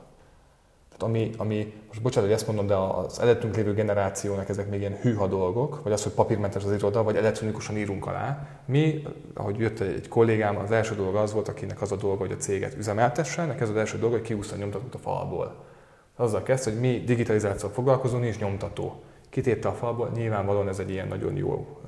Tehát ami, ami, most bocsánat, hogy ezt mondom, de az előttünk lévő generációnak ezek még ilyen hűha dolgok, vagy az, hogy papírmentes az iroda, vagy elektronikusan írunk alá. Mi, ahogy jött egy kollégám, az első dolog az volt, akinek az a dolga, hogy a céget üzemeltessen, neki ez az első dolga, hogy kiúszta a nyomtatót a falból azzal kezd, hogy mi digitalizációval foglalkozunk, és nyomtató. Kitépte a falból, nyilvánvalóan ez egy ilyen nagyon jó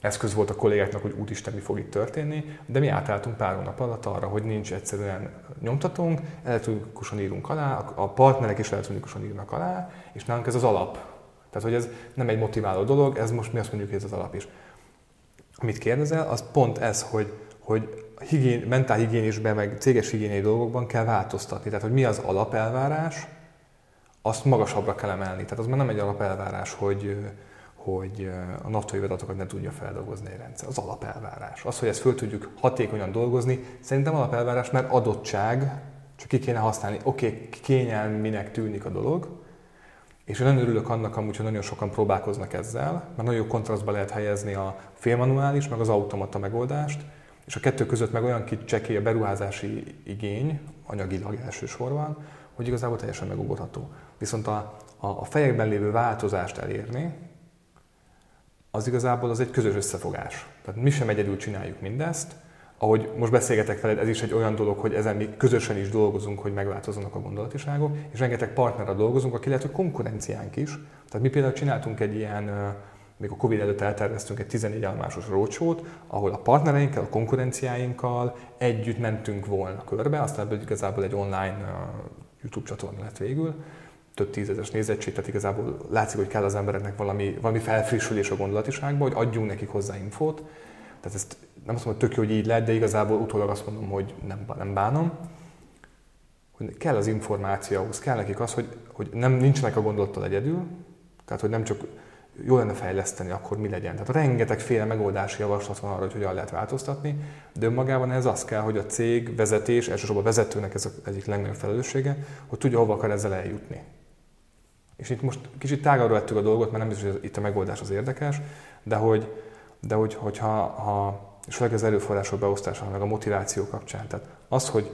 eszköz volt a kollégáknak, hogy úristen, mi fog itt történni, de mi átálltunk pár hónap alatt arra, hogy nincs egyszerűen nyomtatónk, elektronikusan írunk alá, a partnerek is elektronikusan írnak alá, és nálunk ez az alap. Tehát, hogy ez nem egy motiváló dolog, ez most mi azt mondjuk, hogy ez az alap is. Amit kérdezel, az pont ez, hogy, hogy higién, mentálhigiénisben, meg céges higiéniai dolgokban kell változtatni. Tehát, hogy mi az alapelvárás, azt magasabbra kell emelni. Tehát az már nem egy alapelvárás, hogy, hogy a naftai adatokat ne tudja feldolgozni egy rendszer. Az alapelvárás. Az, hogy ezt föl tudjuk hatékonyan dolgozni, szerintem alapelvárás, mert adottság, csak ki kéne használni. Oké, okay, kényelminek tűnik a dolog, és én nagyon örülök annak amúgy, hogy nagyon sokan próbálkoznak ezzel, mert nagyon jó kontrasztba lehet helyezni a félmanuális, meg az automata megoldást, és a kettő között meg olyan kicsekély a beruházási igény, anyagilag elsősorban, hogy igazából teljesen megugorható. Viszont a, a, a fejekben lévő változást elérni, az igazából az egy közös összefogás. Tehát mi sem egyedül csináljuk mindezt, ahogy most beszélgetek veled, ez is egy olyan dolog, hogy ezen mi közösen is dolgozunk, hogy megváltozzanak a gondolatiságok, és rengeteg partnerrel dolgozunk, aki lehet, hogy konkurenciánk is. Tehát mi például csináltunk egy ilyen még a Covid előtt elterveztünk egy 14 állomásos roadshow ahol a partnereinkkel, a konkurenciáinkkal együtt mentünk volna körbe, aztán ebből igazából egy online YouTube csatorna lett végül, több tízezes nézettség, tehát igazából látszik, hogy kell az embereknek valami, valami felfrissülés a gondolatiságba, hogy adjunk nekik hozzá infót. Tehát ezt nem azt mondom, hogy tök jó, hogy így lett, de igazából utólag azt mondom, hogy nem, nem bánom. Hogy kell az információhoz, kell nekik az, hogy, hogy nem nincsenek a gondolattal egyedül, tehát hogy nem csak jó lenne fejleszteni, akkor mi legyen. Tehát rengetegféle megoldási javaslat van arra, hogy hogyan lehet változtatni, de önmagában ez az kell, hogy a cég vezetés, elsősorban a vezetőnek ez az egyik legnagyobb felelőssége, hogy tudja, hova akar ezzel eljutni. És itt most kicsit tágabbra vettük a dolgot, mert nem biztos, hogy itt a megoldás az érdekes, de hogy, de hogy, hogyha, ha, és főleg az erőforrások beosztása, meg a motiváció kapcsán. Tehát az, hogy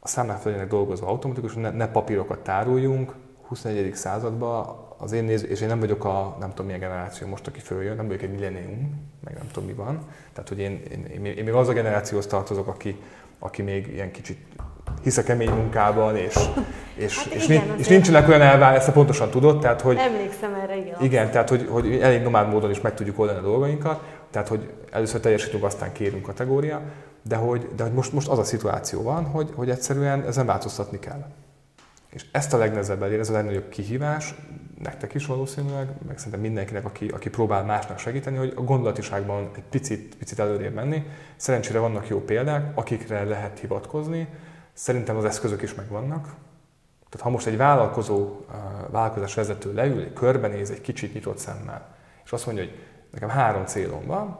a számlák legyenek dolgozva automatikusan, ne, ne papírokat tároljunk, 21. században az én néz, és én nem vagyok a nem tudom milyen generáció most, aki följön, nem vagyok egy millennium, meg nem tudom mi van. Tehát, hogy én, én, én, én még az a generációhoz tartozok, aki, aki még ilyen kicsit hisz a kemény munkában, és, és, hát és, igen, és nincsenek olyan elvár, ezt pontosan tudod, tehát hogy... Emlékszem erre, igen. Igen, tehát hogy, hogy elég nomád módon is meg tudjuk oldani a dolgainkat, tehát hogy először teljesítünk, aztán kérünk kategória, de hogy, de hogy most, most az a szituáció van, hogy, hogy egyszerűen ezen változtatni kell. És ezt a legnehezebb elérni, ez a legnagyobb kihívás, nektek is valószínűleg, meg szerintem mindenkinek, aki, aki próbál másnak segíteni, hogy a gondolatiságban egy picit, picit előrébb menni. Szerencsére vannak jó példák, akikre lehet hivatkozni. Szerintem az eszközök is megvannak. Tehát ha most egy vállalkozó, vállalkozás vezető leül, körbenéz egy kicsit nyitott szemmel, és azt mondja, hogy nekem három célom van,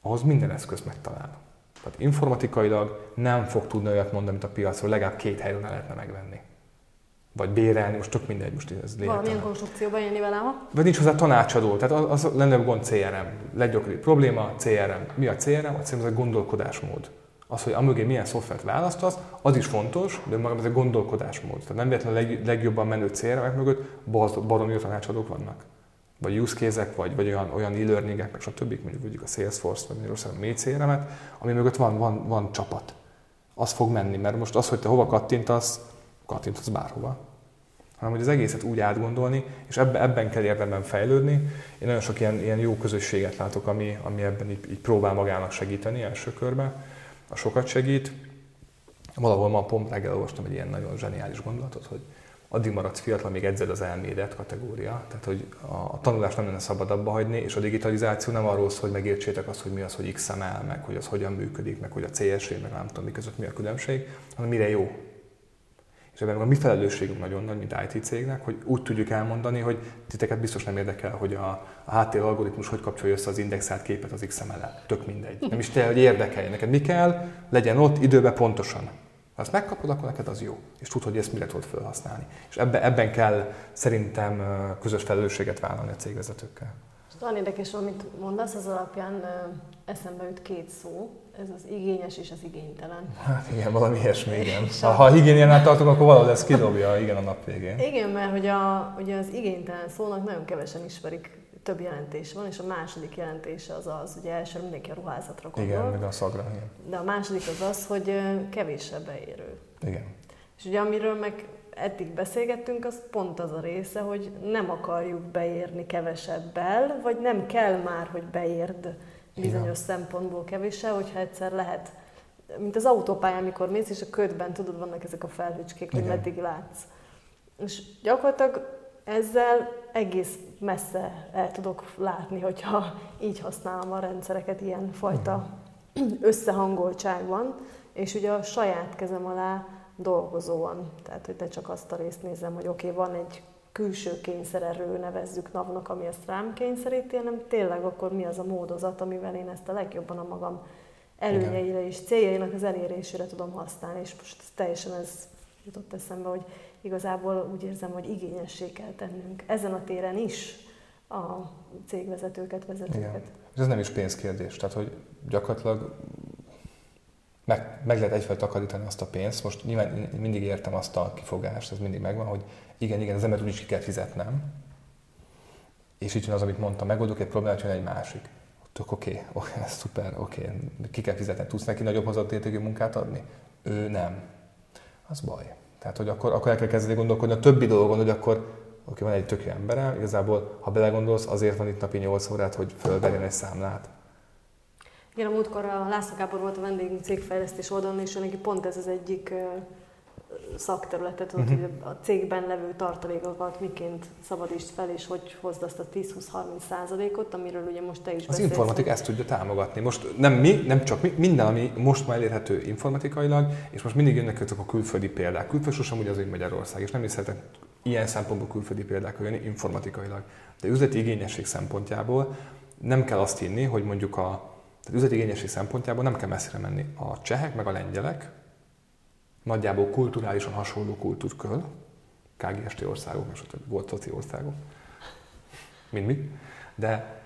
ahhoz minden eszköz megtalál. Tehát informatikailag nem fog tudni olyat mondani, mint a piacról, legalább két helyen lehetne megvenni vagy bérelni, most tök mindegy, most ez lényegtelen. Valamilyen konstrukcióba jönni vele? Vagy nincs hozzá tanácsadó, tehát az, az lenne a gond CRM. Leggyakoribb probléma CRM. Mi a CRM? A CRM az a gondolkodásmód. Az, hogy amögé milyen szoftvert választasz, az is fontos, de magam ez a gondolkodásmód. Tehát nem véletlenül a leg, legjobban menő CRM-ek mögött baromi tanácsadók vannak. vagy use case vagy, vagy olyan, olyan e-learningek, meg stb., mondjuk mondjuk a Salesforce, vagy Magyarországon mély ami mögött van, van, van csapat. Az fog menni, mert most az, hogy te hova kattintasz, kattintasz bárhova. Hanem, hogy az egészet úgy átgondolni, és ebben, ebben kell érdemben fejlődni. Én nagyon sok ilyen, ilyen jó közösséget látok, ami, ami ebben így, így próbál magának segíteni első körben. A sokat segít. Valahol ma pont reggel olvastam egy ilyen nagyon zseniális gondolatot, hogy addig maradsz fiatal, amíg edzed az elmédet kategória. Tehát, hogy a tanulást nem lenne szabad abba hagyni, és a digitalizáció nem arról szól, hogy megértsétek azt, hogy mi az, hogy XML, meg hogy az hogyan működik, meg hogy a CSV, meg nem tudom, mi között mi a különbség, hanem mire jó. Ebben a mi felelősségünk nagyon nagy, mint IT cégnek, hogy úgy tudjuk elmondani, hogy titeket biztos nem érdekel, hogy a, a HTML algoritmus hogy kapcsolja össze az indexelt képet az XML-el. Tök mindegy. Nem is te, hogy érdekelj. Neked mi kell, legyen ott időben pontosan. Ha ezt megkapod, akkor neked az jó, és tudod, hogy ezt mire tudod felhasználni. És ebben, ebben kell szerintem közös felelősséget vállalni a cégvezetőkkel. Nagyon érdekes, amit mondasz, az alapján eszembe jut két szó, ez az igényes és az igénytelen. Hát igen, valami ilyesmi, igen. Ha, igényelnál tartunk, akkor valahol ez kidobja igen a nap végén. Igen, mert hogy a, ugye az igénytelen szónak nagyon kevesen ismerik több jelentés van, és a második jelentése az az, ugye első mindenki a ruházatra gondol. Igen, meg a szagra, igen. De a második az az, hogy kevésebb beérő. Igen. És ugye amiről meg eddig beszélgettünk, az pont az a része, hogy nem akarjuk beérni kevesebbel, vagy nem kell már, hogy beérd bizonyos Igen. szempontból kevéssel, hogyha egyszer lehet. Mint az autópályán, amikor mész, és a ködben tudod, vannak ezek a felhőcskék, hogy meddig látsz. És gyakorlatilag ezzel egész messze el tudok látni, hogyha így használom a rendszereket ilyen fajta összehangoltság van, és ugye a saját kezem alá dolgozóan. Tehát, hogy ne csak azt a részt nézem, hogy oké, okay, van egy külső kényszererő, nevezzük napnak, ami ezt rám kényszeríti, hanem tényleg akkor mi az a módozat, amivel én ezt a legjobban a magam előnyeire és céljainak az elérésére tudom használni. És most teljesen ez jutott eszembe, hogy igazából úgy érzem, hogy igényessé kell tennünk ezen a téren is a cégvezetőket, vezetőket. Igen. Ez nem is pénzkérdés, tehát hogy gyakorlatilag meg, meg lehet egyfelől takarítani azt a pénzt. Most nyilván mindig értem azt a kifogást, ez mindig megvan, hogy igen, igen, az embert úgyis ki kell fizetnem, és így jön az, amit mondtam, megoldok egy problémát, jön egy másik. Tök oké, <laughs> okay, okay, szuper, oké, okay. ki kell fizetni, tudsz neki nagyobb hozzátétégű munkát adni? Ő nem. Az baj. Tehát, hogy akkor, akkor el kell kezdeni gondolkodni a többi dolgon, hogy akkor oké, van egy tök jó emberem, igazából, ha belegondolsz, azért van itt napi 8 órát, hogy fölverjen egy számlát. Igen, a múltkor a László Gábor volt a vendégünk cégfejlesztés oldalon, és neki pont ez az egyik szakterületet, tudod, uh-huh. hogy a cégben levő tartalékokat miként szabadítsd fel, és hogy hozd azt a 10-20-30 százalékot, amiről ugye most te is Az informatika ezt tudja támogatni. Most nem mi, nem csak mi, minden, ami most már elérhető informatikailag, és most mindig jönnek ezek a külföldi példák. Külföld sosem ugye az, hogy Magyarország, és nem is szeretek ilyen szempontból külföldi példák jönni informatikailag. De üzleti igényesség szempontjából nem kell azt hinni, hogy mondjuk a tehát üzleti igényesség szempontjából nem kell messzire menni. A csehek meg a lengyelek nagyjából kulturálisan hasonló kultúrköl, KGST országok, most volt szoci országok, mint mi, de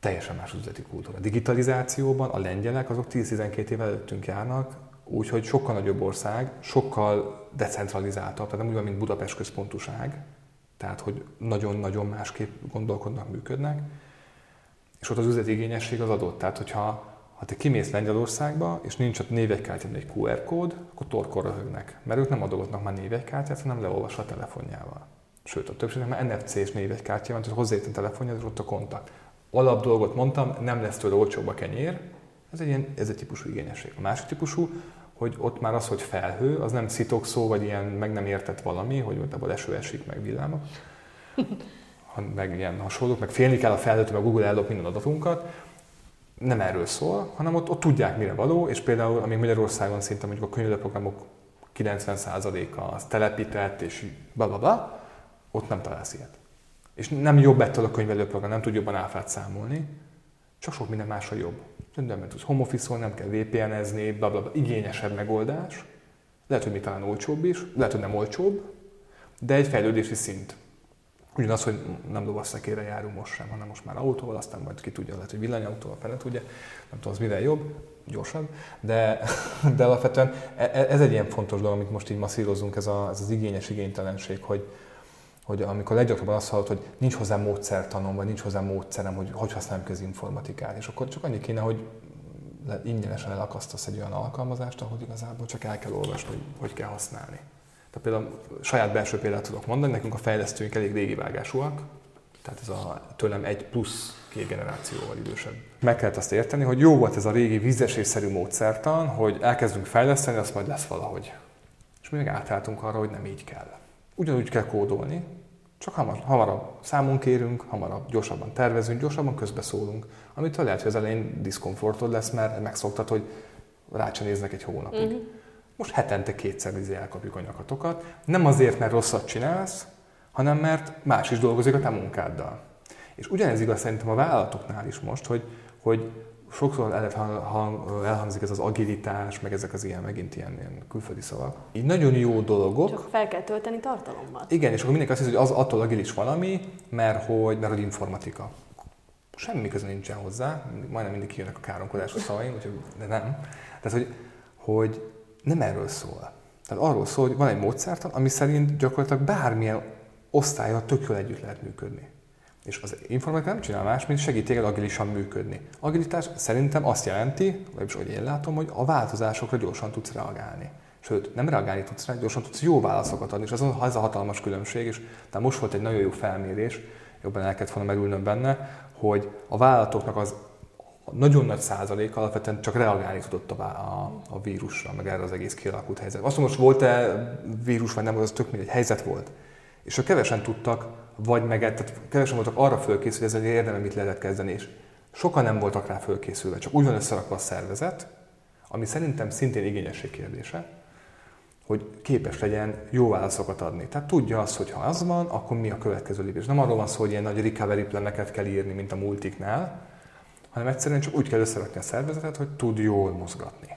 teljesen más üzleti kultúra. A digitalizációban a lengyelek azok 10-12 évvel előttünk járnak, úgyhogy sokkal nagyobb ország, sokkal decentralizáltabb, tehát nem úgy van, mint Budapest központúság, tehát hogy nagyon-nagyon másképp gondolkodnak, működnek, és ott az üzleti igényesség az adott. Tehát, hogyha ha te kimész Lengyelországba, és nincs ott névegykártyán egy QR kód, akkor torkor röhögnek. Mert ők nem adogatnak már névegykártyát, hanem leolvas a telefonjával. Sőt, a többségnek már NFC-s névegykártya van, tehát hozzáérteni telefonja, ott a kontakt. Alap dolgot mondtam, nem lesz tőle olcsóbb a kenyér, ez egy, ilyen, ez egy típusú igényesség. A másik típusú, hogy ott már az, hogy felhő, az nem szitok szó, vagy ilyen meg nem értett valami, hogy ott eső esik, meg villámok, <laughs> meg ilyen hasonlók, meg félni kell a felhőtől, meg Google ellop minden adatunkat, nem erről szól, hanem ott, ott tudják, mire való, és például, amíg Magyarországon szinte mondjuk a könyvelőprogramok 90%-a az telepített, és bla, ott nem találsz ilyet. És nem jobb ettől a könyvelőprogram, nem tud jobban áfát számolni, csak sok minden másra jobb. Nem tudsz home office nem kell VPN-ezni, bla, igényesebb megoldás. Lehet, hogy mi talán olcsóbb is, lehet, hogy nem olcsóbb, de egy fejlődési szint. Ugyanaz, hogy nem lovasszekére járunk most sem, hanem most már autóval, aztán majd ki tudja, lehet, hogy villanyautóval, fele tudja, nem tudom, az mivel jobb, gyorsabb, de, <laughs> de alapvetően e, e, ez egy ilyen fontos dolog, amit most így masszírozunk, ez, a, ez az igényes igénytelenség, hogy, hogy amikor leggyakrabban azt hallod, hogy nincs hozzá módszertanom, vagy nincs hozzá módszerem, hogy hogy használom az informatikát, és akkor csak annyi kéne, hogy ingyenesen elakasztasz egy olyan alkalmazást, ahol igazából csak el kell olvasni, hogy hogy kell használni. Tehát például saját belső példát tudok mondani, nekünk a fejlesztőink elég régi vágásúak, tehát ez a tőlem egy plusz két generációval idősebb. Meg kellett azt érteni, hogy jó volt ez a régi vízesésszerű módszertan, hogy elkezdünk fejleszteni, azt majd lesz valahogy. És mi meg átálltunk arra, hogy nem így kell. Ugyanúgy kell kódolni, csak hamar, hamarabb számunk kérünk, hamarabb, gyorsabban tervezünk, gyorsabban közbeszólunk, amitől lehet, hogy az elején diszkomfortod lesz, mert megszoktad, hogy rácsa néznek egy hónapig. Uh-huh. Most hetente kétszer izé elkapjuk a nyakatokat. Nem azért, mert rosszat csinálsz, hanem mert más is dolgozik a te munkáddal. És ugyanez igaz szerintem a vállalatoknál is most, hogy, hogy sokszor elhangzik ez az agilitás, meg ezek az ilyen, megint ilyen, ilyen külföldi szavak. Így nagyon jó dolgok. Csak fel kell tölteni tartalommal. Igen, és akkor mindenki azt hiszi, hogy az attól agilis valami, mert hogy, mert hogy informatika. Semmi köze nincsen hozzá, majdnem mindig kijönnek a káromkodás a szavaim, úgyhogy, de nem. Tehát, hogy, hogy nem erről szól. Tehát arról szól, hogy van egy módszertan, ami szerint gyakorlatilag bármilyen osztálya tök jól együtt lehet működni. És az informatika nem csinál más, mint segít téged agilisan működni. Agilitás szerintem azt jelenti, vagyis hogy én látom, hogy a változásokra gyorsan tudsz reagálni. Sőt, nem reagálni tudsz rá, gyorsan tudsz jó válaszokat adni, és ez a, ez a hatalmas különbség, és tehát most volt egy nagyon jó felmérés, jobban el kellett volna merülnöm benne, hogy a vállalatoknak az nagyon nagy százalék alapvetően csak reagálni tudott a, a, a vírusra, meg erre az egész kialakult helyzet. Azt most volt-e vírus, vagy nem, az tök mindegy, helyzet volt. És a kevesen tudtak, vagy meg, tehát kevesen voltak arra fölkészülve, hogy ezzel érdemel mit lehetett kezdeni, és sokan nem voltak rá fölkészülve, csak úgy van összerakva a szervezet, ami szerintem szintén igényesség kérdése, hogy képes legyen jó válaszokat adni. Tehát tudja azt, hogy ha az van, akkor mi a következő lépés. Nem arról van szó, hogy ilyen nagy recovery planeket kell írni, mint a multiknál, hanem egyszerűen csak úgy kell összerakni a szervezetet, hogy tud jól mozgatni.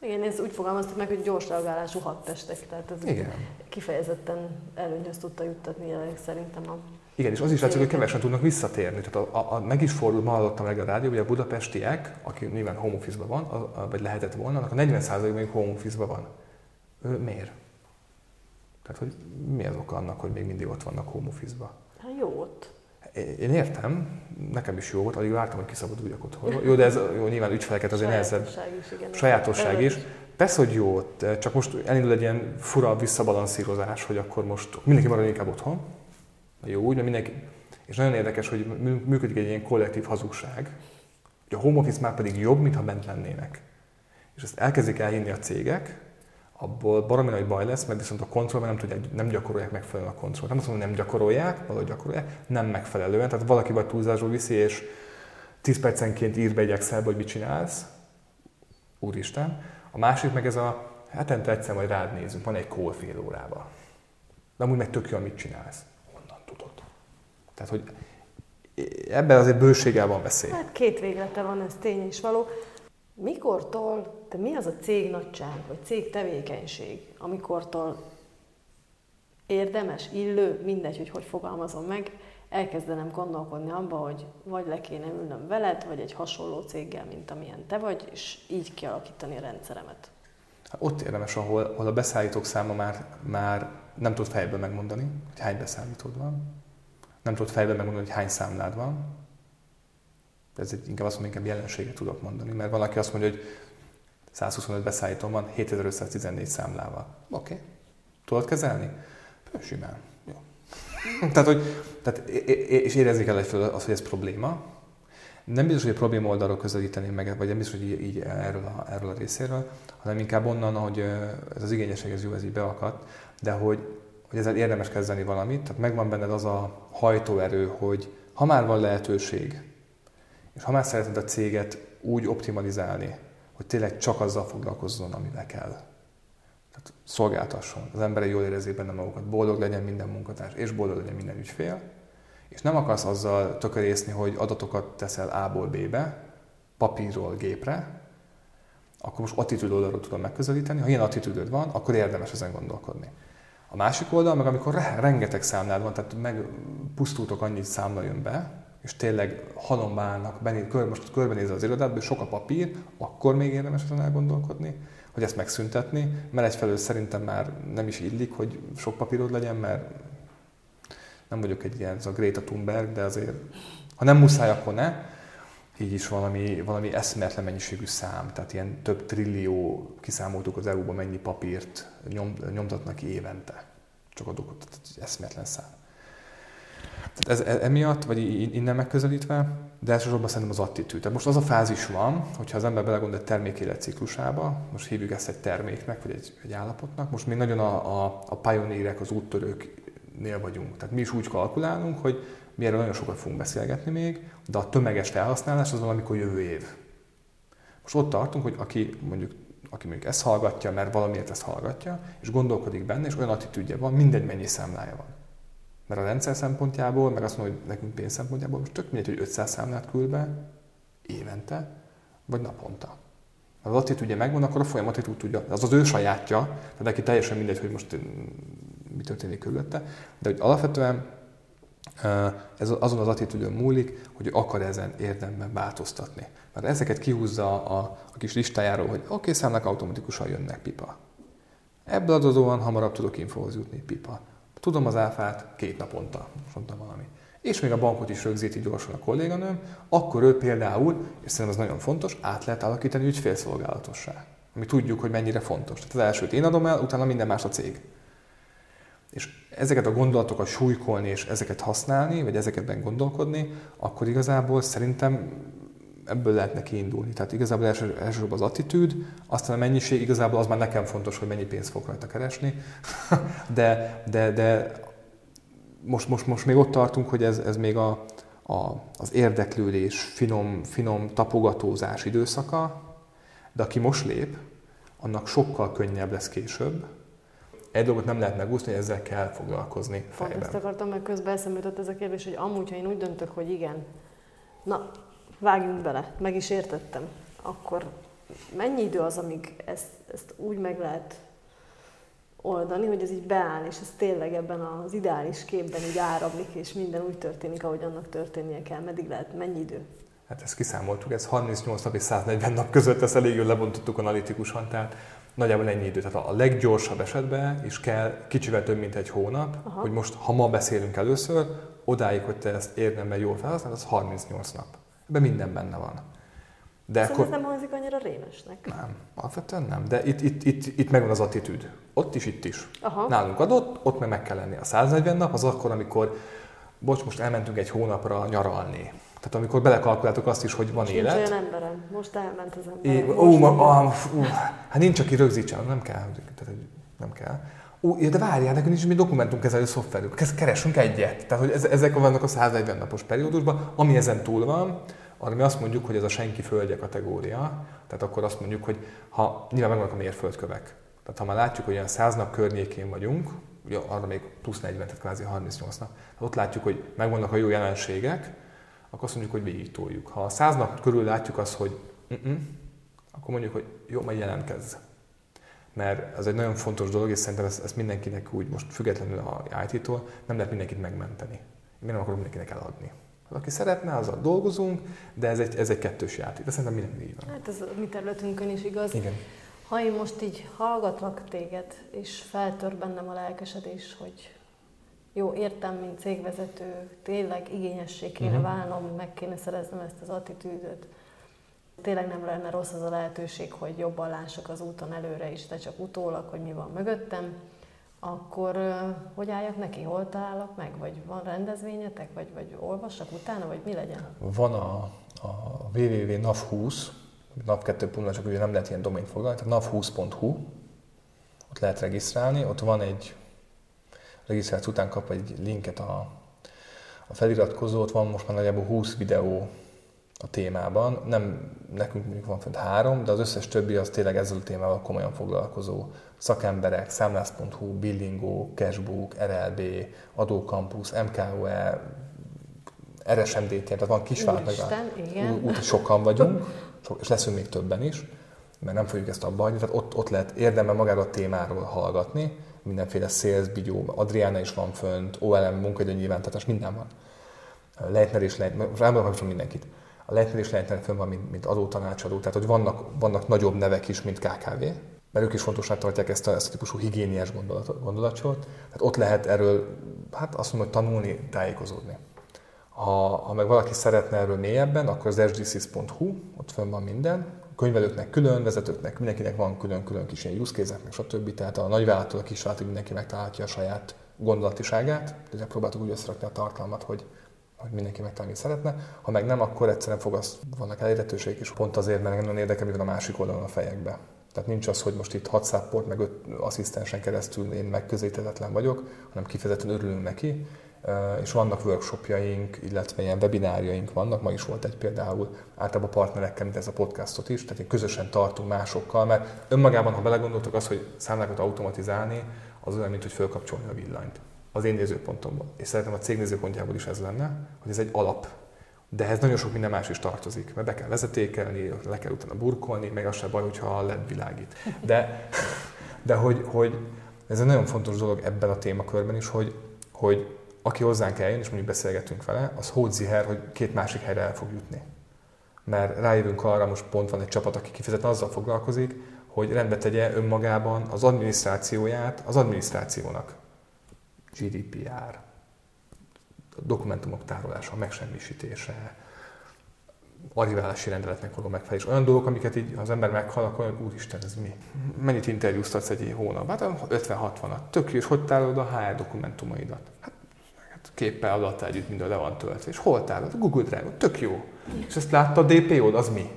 Igen, ez úgy fogalmaztuk meg, hogy gyors reagálású hadtestek, tehát ez Igen. kifejezetten előnyhöz tudta juttatni jelenleg szerintem a igen, és az is látszik, hogy kevesen tudnak visszatérni. Tehát a, a, a, meg is fordult, ma hallottam meg a rádió, hogy a budapestiek, aki nyilván home van, a, a, vagy lehetett volna, annak a 40% még home van. Ő, miért? Tehát, hogy mi az oka annak, hogy még mindig ott vannak home office-ba? Hát jó ott. Én értem, nekem is jó volt, alig vártam, hogy kiszabaduljak otthon. Jó, de ez jó, nyilván ügyfeleket azért nehezebb. Sajátosság is. Persze, hogy jó, csak most elindul egy ilyen fura visszabalanszírozás, hogy akkor most mindenki marad inkább otthon. Jó, úgy, mert mindenki. És nagyon érdekes, hogy működik egy ilyen kollektív hazugság, hogy a home office már pedig jobb, mintha bent lennének. És ezt elkezdik elhinni a cégek, abból baromi nagy baj lesz, mert viszont a kontrollban nem, tudják, nem gyakorolják megfelelően a kontrollt. Nem azt mondom, hogy nem gyakorolják, valahogy gyakorolják, nem megfelelően. Tehát valaki vagy túlzásról viszi, és 10 percenként ír be egy excel hogy mit csinálsz. Úristen. A másik meg ez a, hetente egyszer majd rád nézünk, van egy call fél órába. De amúgy meg tök jó, mit csinálsz. Honnan tudod? Tehát, hogy ebben azért bőséggel van veszély. Hát két véglete van, ez tény és való. Mikortól, de mi az a cég nagyság, vagy cég tevékenység, amikortól érdemes, illő, mindegy, hogy hogy fogalmazom meg, elkezdenem gondolkodni abba, hogy vagy le kéne ülnöm veled, vagy egy hasonló céggel, mint amilyen te vagy, és így kialakítani a rendszeremet. Hát ott érdemes, ahol, ahol a beszállítók száma már, már nem tud fejből megmondani, hogy hány beszállítód van, nem tud fejből megmondani, hogy hány számlád van, ez egy, inkább azt mondom, inkább jelenséget tudok mondani, mert valaki azt mondja, hogy 125 beszállítóm van, 7514 számlával. Oké. Okay. Tudod kezelni? Simán. Jó. <laughs> tehát, hogy, tehát, és érezni kell egyfelől az, hogy ez probléma. Nem biztos, hogy a probléma oldalról közelíteni meg, vagy nem biztos, hogy így, így erről, a, erről a részéről, hanem inkább onnan, hogy ez az igényesség, ez jó, ez így beakadt, de hogy, hogy ezzel érdemes kezdeni valamit, tehát megvan benned az a hajtóerő, hogy ha már van lehetőség, és ha már szeretnéd a céget úgy optimalizálni, hogy tényleg csak azzal foglalkozzon, amivel kell. Tehát szolgáltasson. Az emberek jól érezzék benne magukat, boldog legyen minden munkatárs, és boldog legyen minden ügyfél. És nem akarsz azzal tökörészni, hogy adatokat teszel A-ból B-be, papírról gépre, akkor most attitűd oldalról tudom megközelíteni. Ha ilyen attitűdöd van, akkor érdemes ezen gondolkodni. A másik oldal, meg amikor rengeteg számlád van, tehát megpusztultok annyit számla jön be, és tényleg halomba állnak, benéz, kör, most körbenéz az irodát, sok a papír, akkor még érdemes ezen elgondolkodni, hogy ezt megszüntetni, mert egyfelől szerintem már nem is illik, hogy sok papírod legyen, mert nem vagyok egy ilyen, ez a Greta Thunberg, de azért, ha nem muszáj, akkor ne. Így is valami, valami eszméletlen mennyiségű szám, tehát ilyen több trillió, kiszámoltuk az EU-ban mennyi papírt nyom, nyomtatnak évente. Csak adok, tehát eszméletlen szám. Tehát ez, emiatt, vagy innen megközelítve, de elsősorban szerintem az attitűd. Tehát most az a fázis van, hogyha az ember belegondol egy termék életciklusába, most hívjuk ezt egy terméknek, vagy egy, egy állapotnak, most még nagyon a, a, a pionérek, az úttörőknél vagyunk. Tehát mi is úgy kalkulálunk, hogy mi erről nagyon sokat fogunk beszélgetni még, de a tömeges felhasználás az valamikor jövő év. Most ott tartunk, hogy aki mondjuk aki mondjuk ezt hallgatja, mert valamiért ezt hallgatja, és gondolkodik benne, és olyan attitűdje van, mindegy mennyi számlája van. Mert a rendszer szempontjából, meg azt mondom, hogy nekünk pénz szempontjából, most tök mindegy, hogy 500 számlát küld be évente, vagy naponta. Ha az attitűdje megvan, akkor a folyamat úgy tudja, az az ő sajátja, tehát neki teljesen mindegy, hogy most mm, mi történik körülötte, de hogy alapvetően ez azon az attitűdön múlik, hogy akar ezen érdemben változtatni. Mert ezeket kihúzza a, a kis listájáról, hogy oké, okay, számlák automatikusan jönnek, pipa. Ebből adódóan hamarabb tudok infóhoz jutni, pipa. Tudom az áfát két naponta, mondtam valami. És még a bankot is rögzíti gyorsan a kolléganőm, akkor ő például, és szerintem ez nagyon fontos, át lehet alakítani ügyfélszolgálatossá. Ami tudjuk, hogy mennyire fontos. Tehát az elsőt én adom el, utána minden más a cég. És ezeket a gondolatokat súlykolni és ezeket használni, vagy ezeketben gondolkodni, akkor igazából szerintem ebből lehetne kiindulni. Tehát igazából első, elsősorban az attitűd, aztán a mennyiség, igazából az már nekem fontos, hogy mennyi pénzt fog rajta keresni, <laughs> de, de, de most, most, most még ott tartunk, hogy ez, ez még a, a, az érdeklődés, finom, finom tapogatózás időszaka, de aki most lép, annak sokkal könnyebb lesz később. Egy dolgot nem lehet megúszni, hogy ezzel kell foglalkozni fejben. Pont ezt akartam, mert közben eszembe jutott ez a kérdés, hogy amúgy, ha én úgy döntök, hogy igen, na, vágjunk bele, meg is értettem, akkor mennyi idő az, amíg ezt, ezt úgy meg lehet oldani, hogy ez így beáll, és ez tényleg ebben az ideális képben így áramlik, és minden úgy történik, ahogy annak történnie kell. Meddig lehet? Mennyi idő? Hát ezt kiszámoltuk, ez 38 nap és 140 nap között, ezt elég jól lebontottuk analitikusan, tehát nagyjából ennyi idő. Tehát a leggyorsabb esetben is kell kicsivel több, mint egy hónap, Aha. hogy most, ha ma beszélünk először, odáig, hogy te ezt érdemben jól felhasználod, az 38 nap. Ebben minden benne van. De Szerintem akkor... ez nem hangzik annyira rémesnek. Nem, alapvetően nem. De itt, itt, itt, itt megvan az attitűd. Ott is, itt is. Aha. Nálunk adott, ott meg meg kell lenni. A 140 nap az akkor, amikor, bocs, most elmentünk egy hónapra nyaralni. Tehát amikor belekalkuláltok azt is, hogy van nincs élet. olyan emberem. Most elment az ember. É, ó, ma, ah, ú, hát nincs, aki rögzítsen, nem kell. Tehát, nem kell. Ó, de várjál, nekünk nincs mi dokumentumkezelő szoftverünk. Keresünk egyet. Tehát, hogy ezek vannak a 140 napos periódusban. Ami ezen túl van, arra mi azt mondjuk, hogy ez a senki földje kategória. Tehát akkor azt mondjuk, hogy ha nyilván megvannak a mérföldkövek. Tehát ha már látjuk, hogy olyan 100 nap környékén vagyunk, ugye arra még plusz 40, tehát kvázi 38 nap, ott látjuk, hogy megvannak a jó jelenségek, akkor azt mondjuk, hogy végig toljuk. Ha a 100 nap körül látjuk azt, hogy akkor mondjuk, hogy jó, majd jelentkezz mert ez egy nagyon fontos dolog, és szerintem ezt, ezt mindenkinek úgy most függetlenül a IT-tól nem lehet mindenkit megmenteni. Mi nem akarok mindenkinek eladni. Az, aki szeretne, azzal dolgozunk, de ez egy, ez egy kettős játék. De szerintem minden így van. Hát ez a mi területünkön is igaz. Igen. Ha én most így hallgatlak téged, és feltör bennem a lelkesedés, hogy jó, értem, mint cégvezető, tényleg igényessé kéne uh-huh. válnom, meg kéne szereznem ezt az attitűdöt, tényleg nem lenne rossz az a lehetőség, hogy jobban lássak az úton előre is, de csak utólag, hogy mi van mögöttem, akkor hogy álljak neki? Hol találok meg? Vagy van rendezvényetek? Vagy, vagy olvassak utána? Vagy mi legyen? Van a, a www.nav20, nav2.hu, csak ugye nem lehet ilyen domain foglalni, tehát nav20.hu, ott lehet regisztrálni, ott van egy, regisztráció után kap egy linket a, a feliratkozót, van most már nagyjából 20 videó a témában. Nem nekünk mondjuk van fent három, de az összes többi az tényleg ezzel a témával komolyan foglalkozó szakemberek, számlász.hu, Billingo, Cashbook, RLB, Adócampus, MKOE, RSMDT, tehát van kisvállalat, meg úgy sokan vagyunk, és leszünk még többen is, mert nem fogjuk ezt abba hagyni, tehát ott, ott lehet érdemben magáról a témáról hallgatni, mindenféle sales, bigyó, Adriana is van fönt, OLM, munkaidő nyilvántartás, minden van. Leitner is lehet, elmondom mindenkit a Leitner is Leitner fönn van, mint, mint adótanácsadó, tehát hogy vannak, vannak nagyobb nevek is, mint KKV, mert ők is fontosnak tartják ezt a, ezt a típusú higiéniás gondolat, gondolatsort. Tehát ott lehet erről, hát azt mondom, hogy tanulni, tájékozódni. Ha, ha meg valaki szeretne erről mélyebben, akkor az sdcs.hu, ott fönn van minden. Könyvelőknek külön, vezetőknek, mindenkinek van külön-külön kis ilyen use case meg stb. Tehát a nagyvállalattól a kisvállalatig mindenki megtalálhatja a saját gondolatiságát. De próbáltuk úgy összerakni a tartalmat, hogy, hogy mindenki megtalálni szeretne. Ha meg nem, akkor egyszerűen fogasz, vannak elérhetőségek is, pont azért, mert nagyon érdekel, mi van a másik oldalon a fejekbe. Tehát nincs az, hogy most itt 6 szápport, meg 5 asszisztensen keresztül én megközelíthetetlen vagyok, hanem kifejezetten örülünk neki, és vannak workshopjaink, illetve ilyen webinárjaink vannak, ma is volt egy például, általában partnerekkel, mint ez a podcastot is, tehát közösen tartunk másokkal, mert önmagában, ha belegondoltok, az, hogy számlákat automatizálni, az olyan, mint hogy fölkapcsolni a villanyt. Az én nézőpontomból. És szeretem a cég nézőpontjából is ez lenne, hogy ez egy alap. De ehhez nagyon sok minden más is tartozik, mert be kell vezetékelni, le kell utána burkolni, meg az se baj, hogyha a LED világít. De, de hogy, hogy ez egy nagyon fontos dolog ebben a témakörben is, hogy, hogy aki hozzánk eljön, és mondjuk beszélgetünk vele, az hódziher, hogy két másik helyre el fog jutni. Mert rájövünk arra, most pont van egy csapat, aki kifejezetten azzal foglalkozik, hogy rendbe tegye önmagában az adminisztrációját az adminisztrációnak. GDPR, dokumentumok tárolása, megsemmisítése, arriválási rendeletnek való megfelelés. Olyan dolgok, amiket így az ember meghal, akkor úristen, ez mi? Mennyit interjúztatsz egy hónap? Hát 50-60-at. Tök jó, és hogy tárolod a HR dokumentumaidat? Hát, hát képpel adattál együtt minden le van töltve. És hol tárolod? Google Drive, tök jó. És ezt látta a DPO-d, az mi?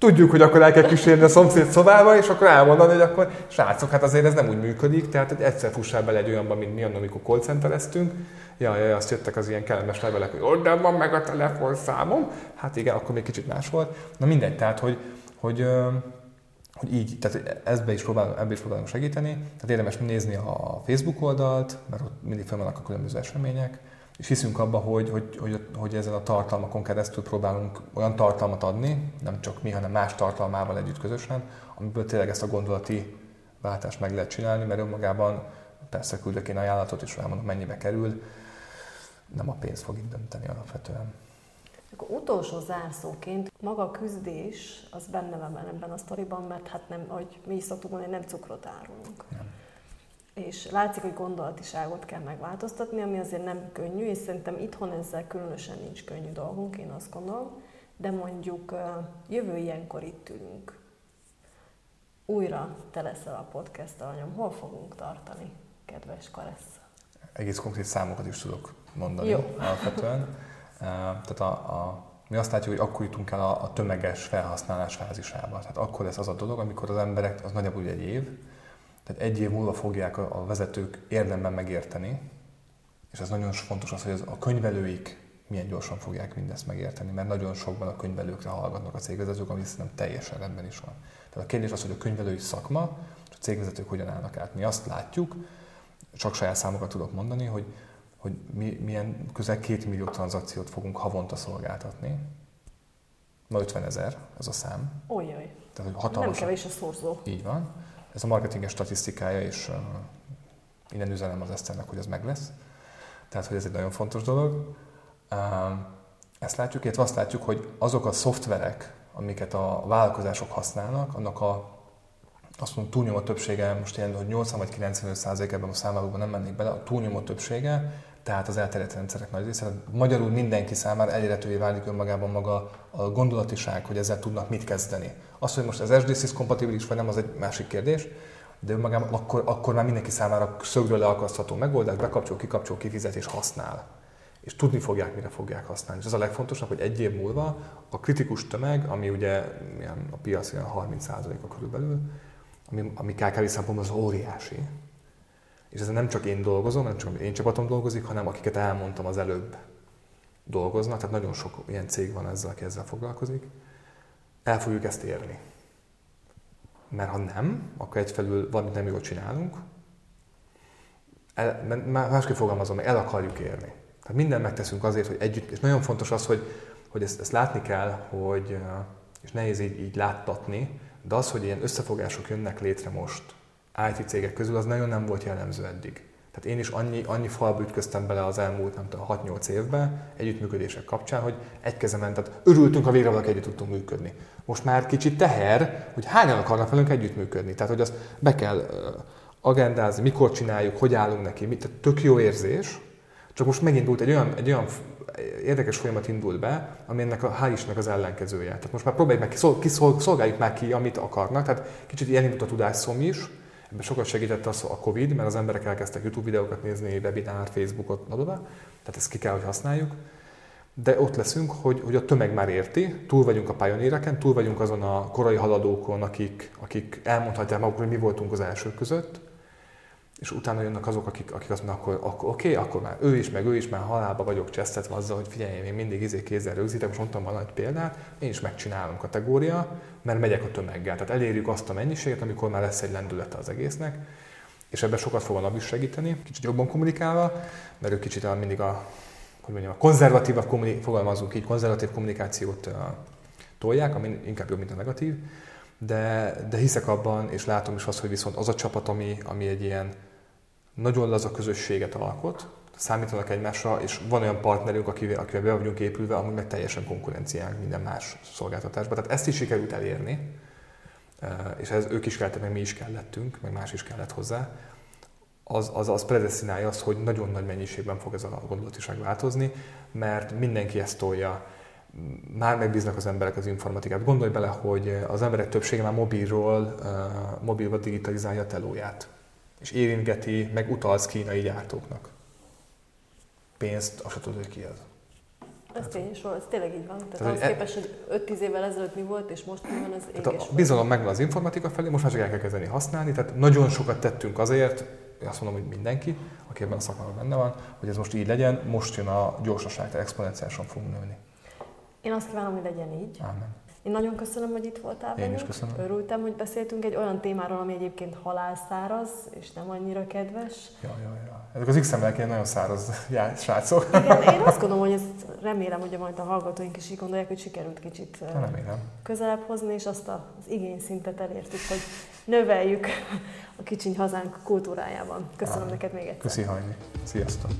Tudjuk, hogy akkor el kell kísérni a szomszéd szobába, és akkor elmondani, hogy akkor srácok, hát azért ez nem úgy működik, tehát hogy egyszer fussál bele egy olyanba, mint mi amikor call centereztünk, ja, ja, azt jöttek az ilyen kellemes levelek, hogy onnan van meg a telefonszámom. Hát igen, akkor még kicsit más volt. Na mindegy, tehát hogy, hogy, hogy így, tehát ebbe is, próbálunk, ebbe is próbálunk segíteni. Tehát érdemes nézni a Facebook oldalt, mert ott mindig fel vannak a különböző események, és hiszünk abba, hogy, hogy, hogy, hogy ezen a tartalmakon keresztül próbálunk olyan tartalmat adni, nem csak mi, hanem más tartalmával együtt közösen, amiből tényleg ezt a gondolati váltást meg lehet csinálni, mert önmagában persze küldök én ajánlatot, és elmondom, mennyibe kerül, nem a pénz fog itt dönteni alapvetően. Akkor utolsó zárszóként maga a küzdés az benne van ebben a sztoriban, mert hát nem, ahogy mi is szoktuk mondani, nem cukrot árulunk. És látszik, hogy gondolatiságot kell megváltoztatni, ami azért nem könnyű, és szerintem itthon ezzel különösen nincs könnyű dolgunk, én azt gondolom. De mondjuk jövő ilyenkor itt ülünk. Újra te leszel a podcast alanyom. Hol fogunk tartani, kedves Karesz? Egész konkrét számokat is tudok mondani Jó. alapvetően. <laughs> Tehát a, a, mi azt látjuk, hogy akkor jutunk el a, a tömeges felhasználás fázisába. Tehát akkor lesz az a dolog, amikor az emberek, az nagyjából egy év, tehát egy év múlva fogják a, vezetők érdemben megérteni, és ez nagyon fontos az, hogy az, a könyvelőik milyen gyorsan fogják mindezt megérteni, mert nagyon sokban a könyvelőkre hallgatnak a cégvezetők, ami szerintem teljesen rendben is van. Tehát a kérdés az, hogy a könyvelői szakma és a cégvezetők hogyan állnak át. Mi azt látjuk, csak saját számokat tudok mondani, hogy hogy mi, milyen közel két millió tranzakciót fogunk havonta szolgáltatni. Ma 50 ezer ez a szám. Olyaj. Tehát, hogy hatalmas. Nem kevés a szorzó. Így van. Ez a marketinges statisztikája, és innen üzenem az Eszternek, hogy ez meg lesz. Tehát, hogy ez egy nagyon fontos dolog. Ezt látjuk, illetve azt látjuk, hogy azok a szoftverek, amiket a vállalkozások használnak, annak a azt mondom, túlnyomó többsége, most ilyen, hogy 80 vagy 95 százalék a számlálóban nem mennék bele, a túlnyomó többsége tehát az elterjedt rendszerek nagy része. Magyarul mindenki számára elérhetővé válik önmagában maga a gondolatiság, hogy ezzel tudnak mit kezdeni. Az, hogy most az SDSys kompatibilis vagy nem, az egy másik kérdés, de önmagában akkor, akkor már mindenki számára szögről leakasztható megoldás, bekapcsol, kikapcsol, kifizet és használ. És tudni fogják, mire fogják használni. És ez a legfontosabb, hogy egy év múlva a kritikus tömeg, ami ugye ilyen, a piac ilyen 30%-a körülbelül, ami, ami KKV szempontból az óriási, és ezen nem csak én dolgozom, nem csak én csapatom dolgozik, hanem akiket elmondtam az előbb dolgoznak, tehát nagyon sok ilyen cég van ezzel, aki ezzel foglalkozik. El fogjuk ezt érni. Mert ha nem, akkor egyfelül valamit nem jól csinálunk, el, másképp fogalmazom el akarjuk érni. Tehát mindent megteszünk azért, hogy együtt, és nagyon fontos az, hogy, hogy ezt, ezt látni kell, hogy, és nehéz így, így láttatni, de az, hogy ilyen összefogások jönnek létre most, IT cégek közül az nagyon nem volt jellemző eddig. Tehát én is annyi, annyi falba ütköztem bele az elmúlt nem tudom, 6-8 évben együttműködések kapcsán, hogy egy kezemen, tehát örültünk, ha végre valaki együtt tudtunk működni. Most már kicsit teher, hogy hányan akarnak velünk együttműködni. Tehát, hogy azt be kell agendázni, mikor csináljuk, hogy állunk neki, mit, tehát tök jó érzés, csak most megindult egy olyan, egy olyan érdekes folyamat indult be, ami ennek a hál' az ellenkezője. Tehát most már próbáljuk meg, kiszolgáljuk már ki, amit akarnak, tehát kicsit elindult a tudásszom is, Ebben sokat segített az a Covid, mert az emberek elkezdtek YouTube videókat nézni, webinár, Facebookot, adóba, tehát ezt ki kell, hogy használjuk. De ott leszünk, hogy, hogy a tömeg már érti, túl vagyunk a pioneereken, túl vagyunk azon a korai haladókon, akik, akik elmondhatják maguk, hogy mi voltunk az elsők között, és utána jönnek azok, akik, akik azt mondják, akkor, akkor oké, okay, akkor már ő is, meg ő is, már halálba vagyok csesztetve azzal, hogy figyelj, én mindig izé kézzel rögzítek, most mondtam valami példát, én is megcsinálom kategória, mert megyek a tömeggel. Tehát elérjük azt a mennyiséget, amikor már lesz egy lendülete az egésznek, és ebben sokat fog a is segíteni, kicsit jobban kommunikálva, mert ő kicsit mindig a, hogy mondjam, a konzervatívabb kommunik- fogalmazunk így, konzervatív kommunikációt uh, tolják, ami inkább jobb, mint a negatív, de, de hiszek abban, és látom is azt, hogy viszont az a csapat, ami, ami egy ilyen nagyon laza közösséget alkot, számítanak egymásra, és van olyan partnerünk, akivel, akivel be vagyunk épülve, amúgy meg teljesen konkurenciánk minden más szolgáltatásban. Tehát ezt is sikerült elérni, eh, és ez ők is kellett, meg mi is kellettünk, meg más is kellett hozzá, az, az, az predestinálja azt, hogy nagyon nagy mennyiségben fog ez a gondolatiság változni, mert mindenki ezt tolja. Már megbíznak az emberek az informatikát. Gondolj bele, hogy az emberek többsége már mobilról, eh, mobilba digitalizálja a telóját és érintgeti, meg utalsz kínai gyártóknak. Pénzt, azt tudod, hogy ki az. Ez tény, ez tényleg így van. Tehát, tehát ahhoz e... képest, hogy 5-10 évvel ezelőtt mi volt, és most mi van, az tehát a bizalom megvan az informatika felé, most már csak el kell kezdeni használni, tehát nagyon sokat tettünk azért, azt mondom, hogy mindenki, aki ebben a szakmában benne van, hogy ez most így legyen, most jön a gyorsaság, tehát exponenciálisan fogunk nőni. Én azt kívánom, hogy legyen így. Amen. Én nagyon köszönöm, hogy itt voltál Én is köszönöm. Örültem, hogy beszéltünk egy olyan témáról, ami egyébként halálszáraz, és nem annyira kedves. Ja, ja, ja. Ezek az ilyen nagyon száraz já, srácok. Igen, én azt gondolom, hogy ezt remélem, hogy majd a hallgatóink is így gondolják, hogy sikerült kicsit remélem. közelebb hozni, és azt az igényszintet elértük, hogy növeljük a kicsiny hazánk kultúrájában. Köszönöm Á, neked még egyszer. Köszi, Hajni. Sziasztok!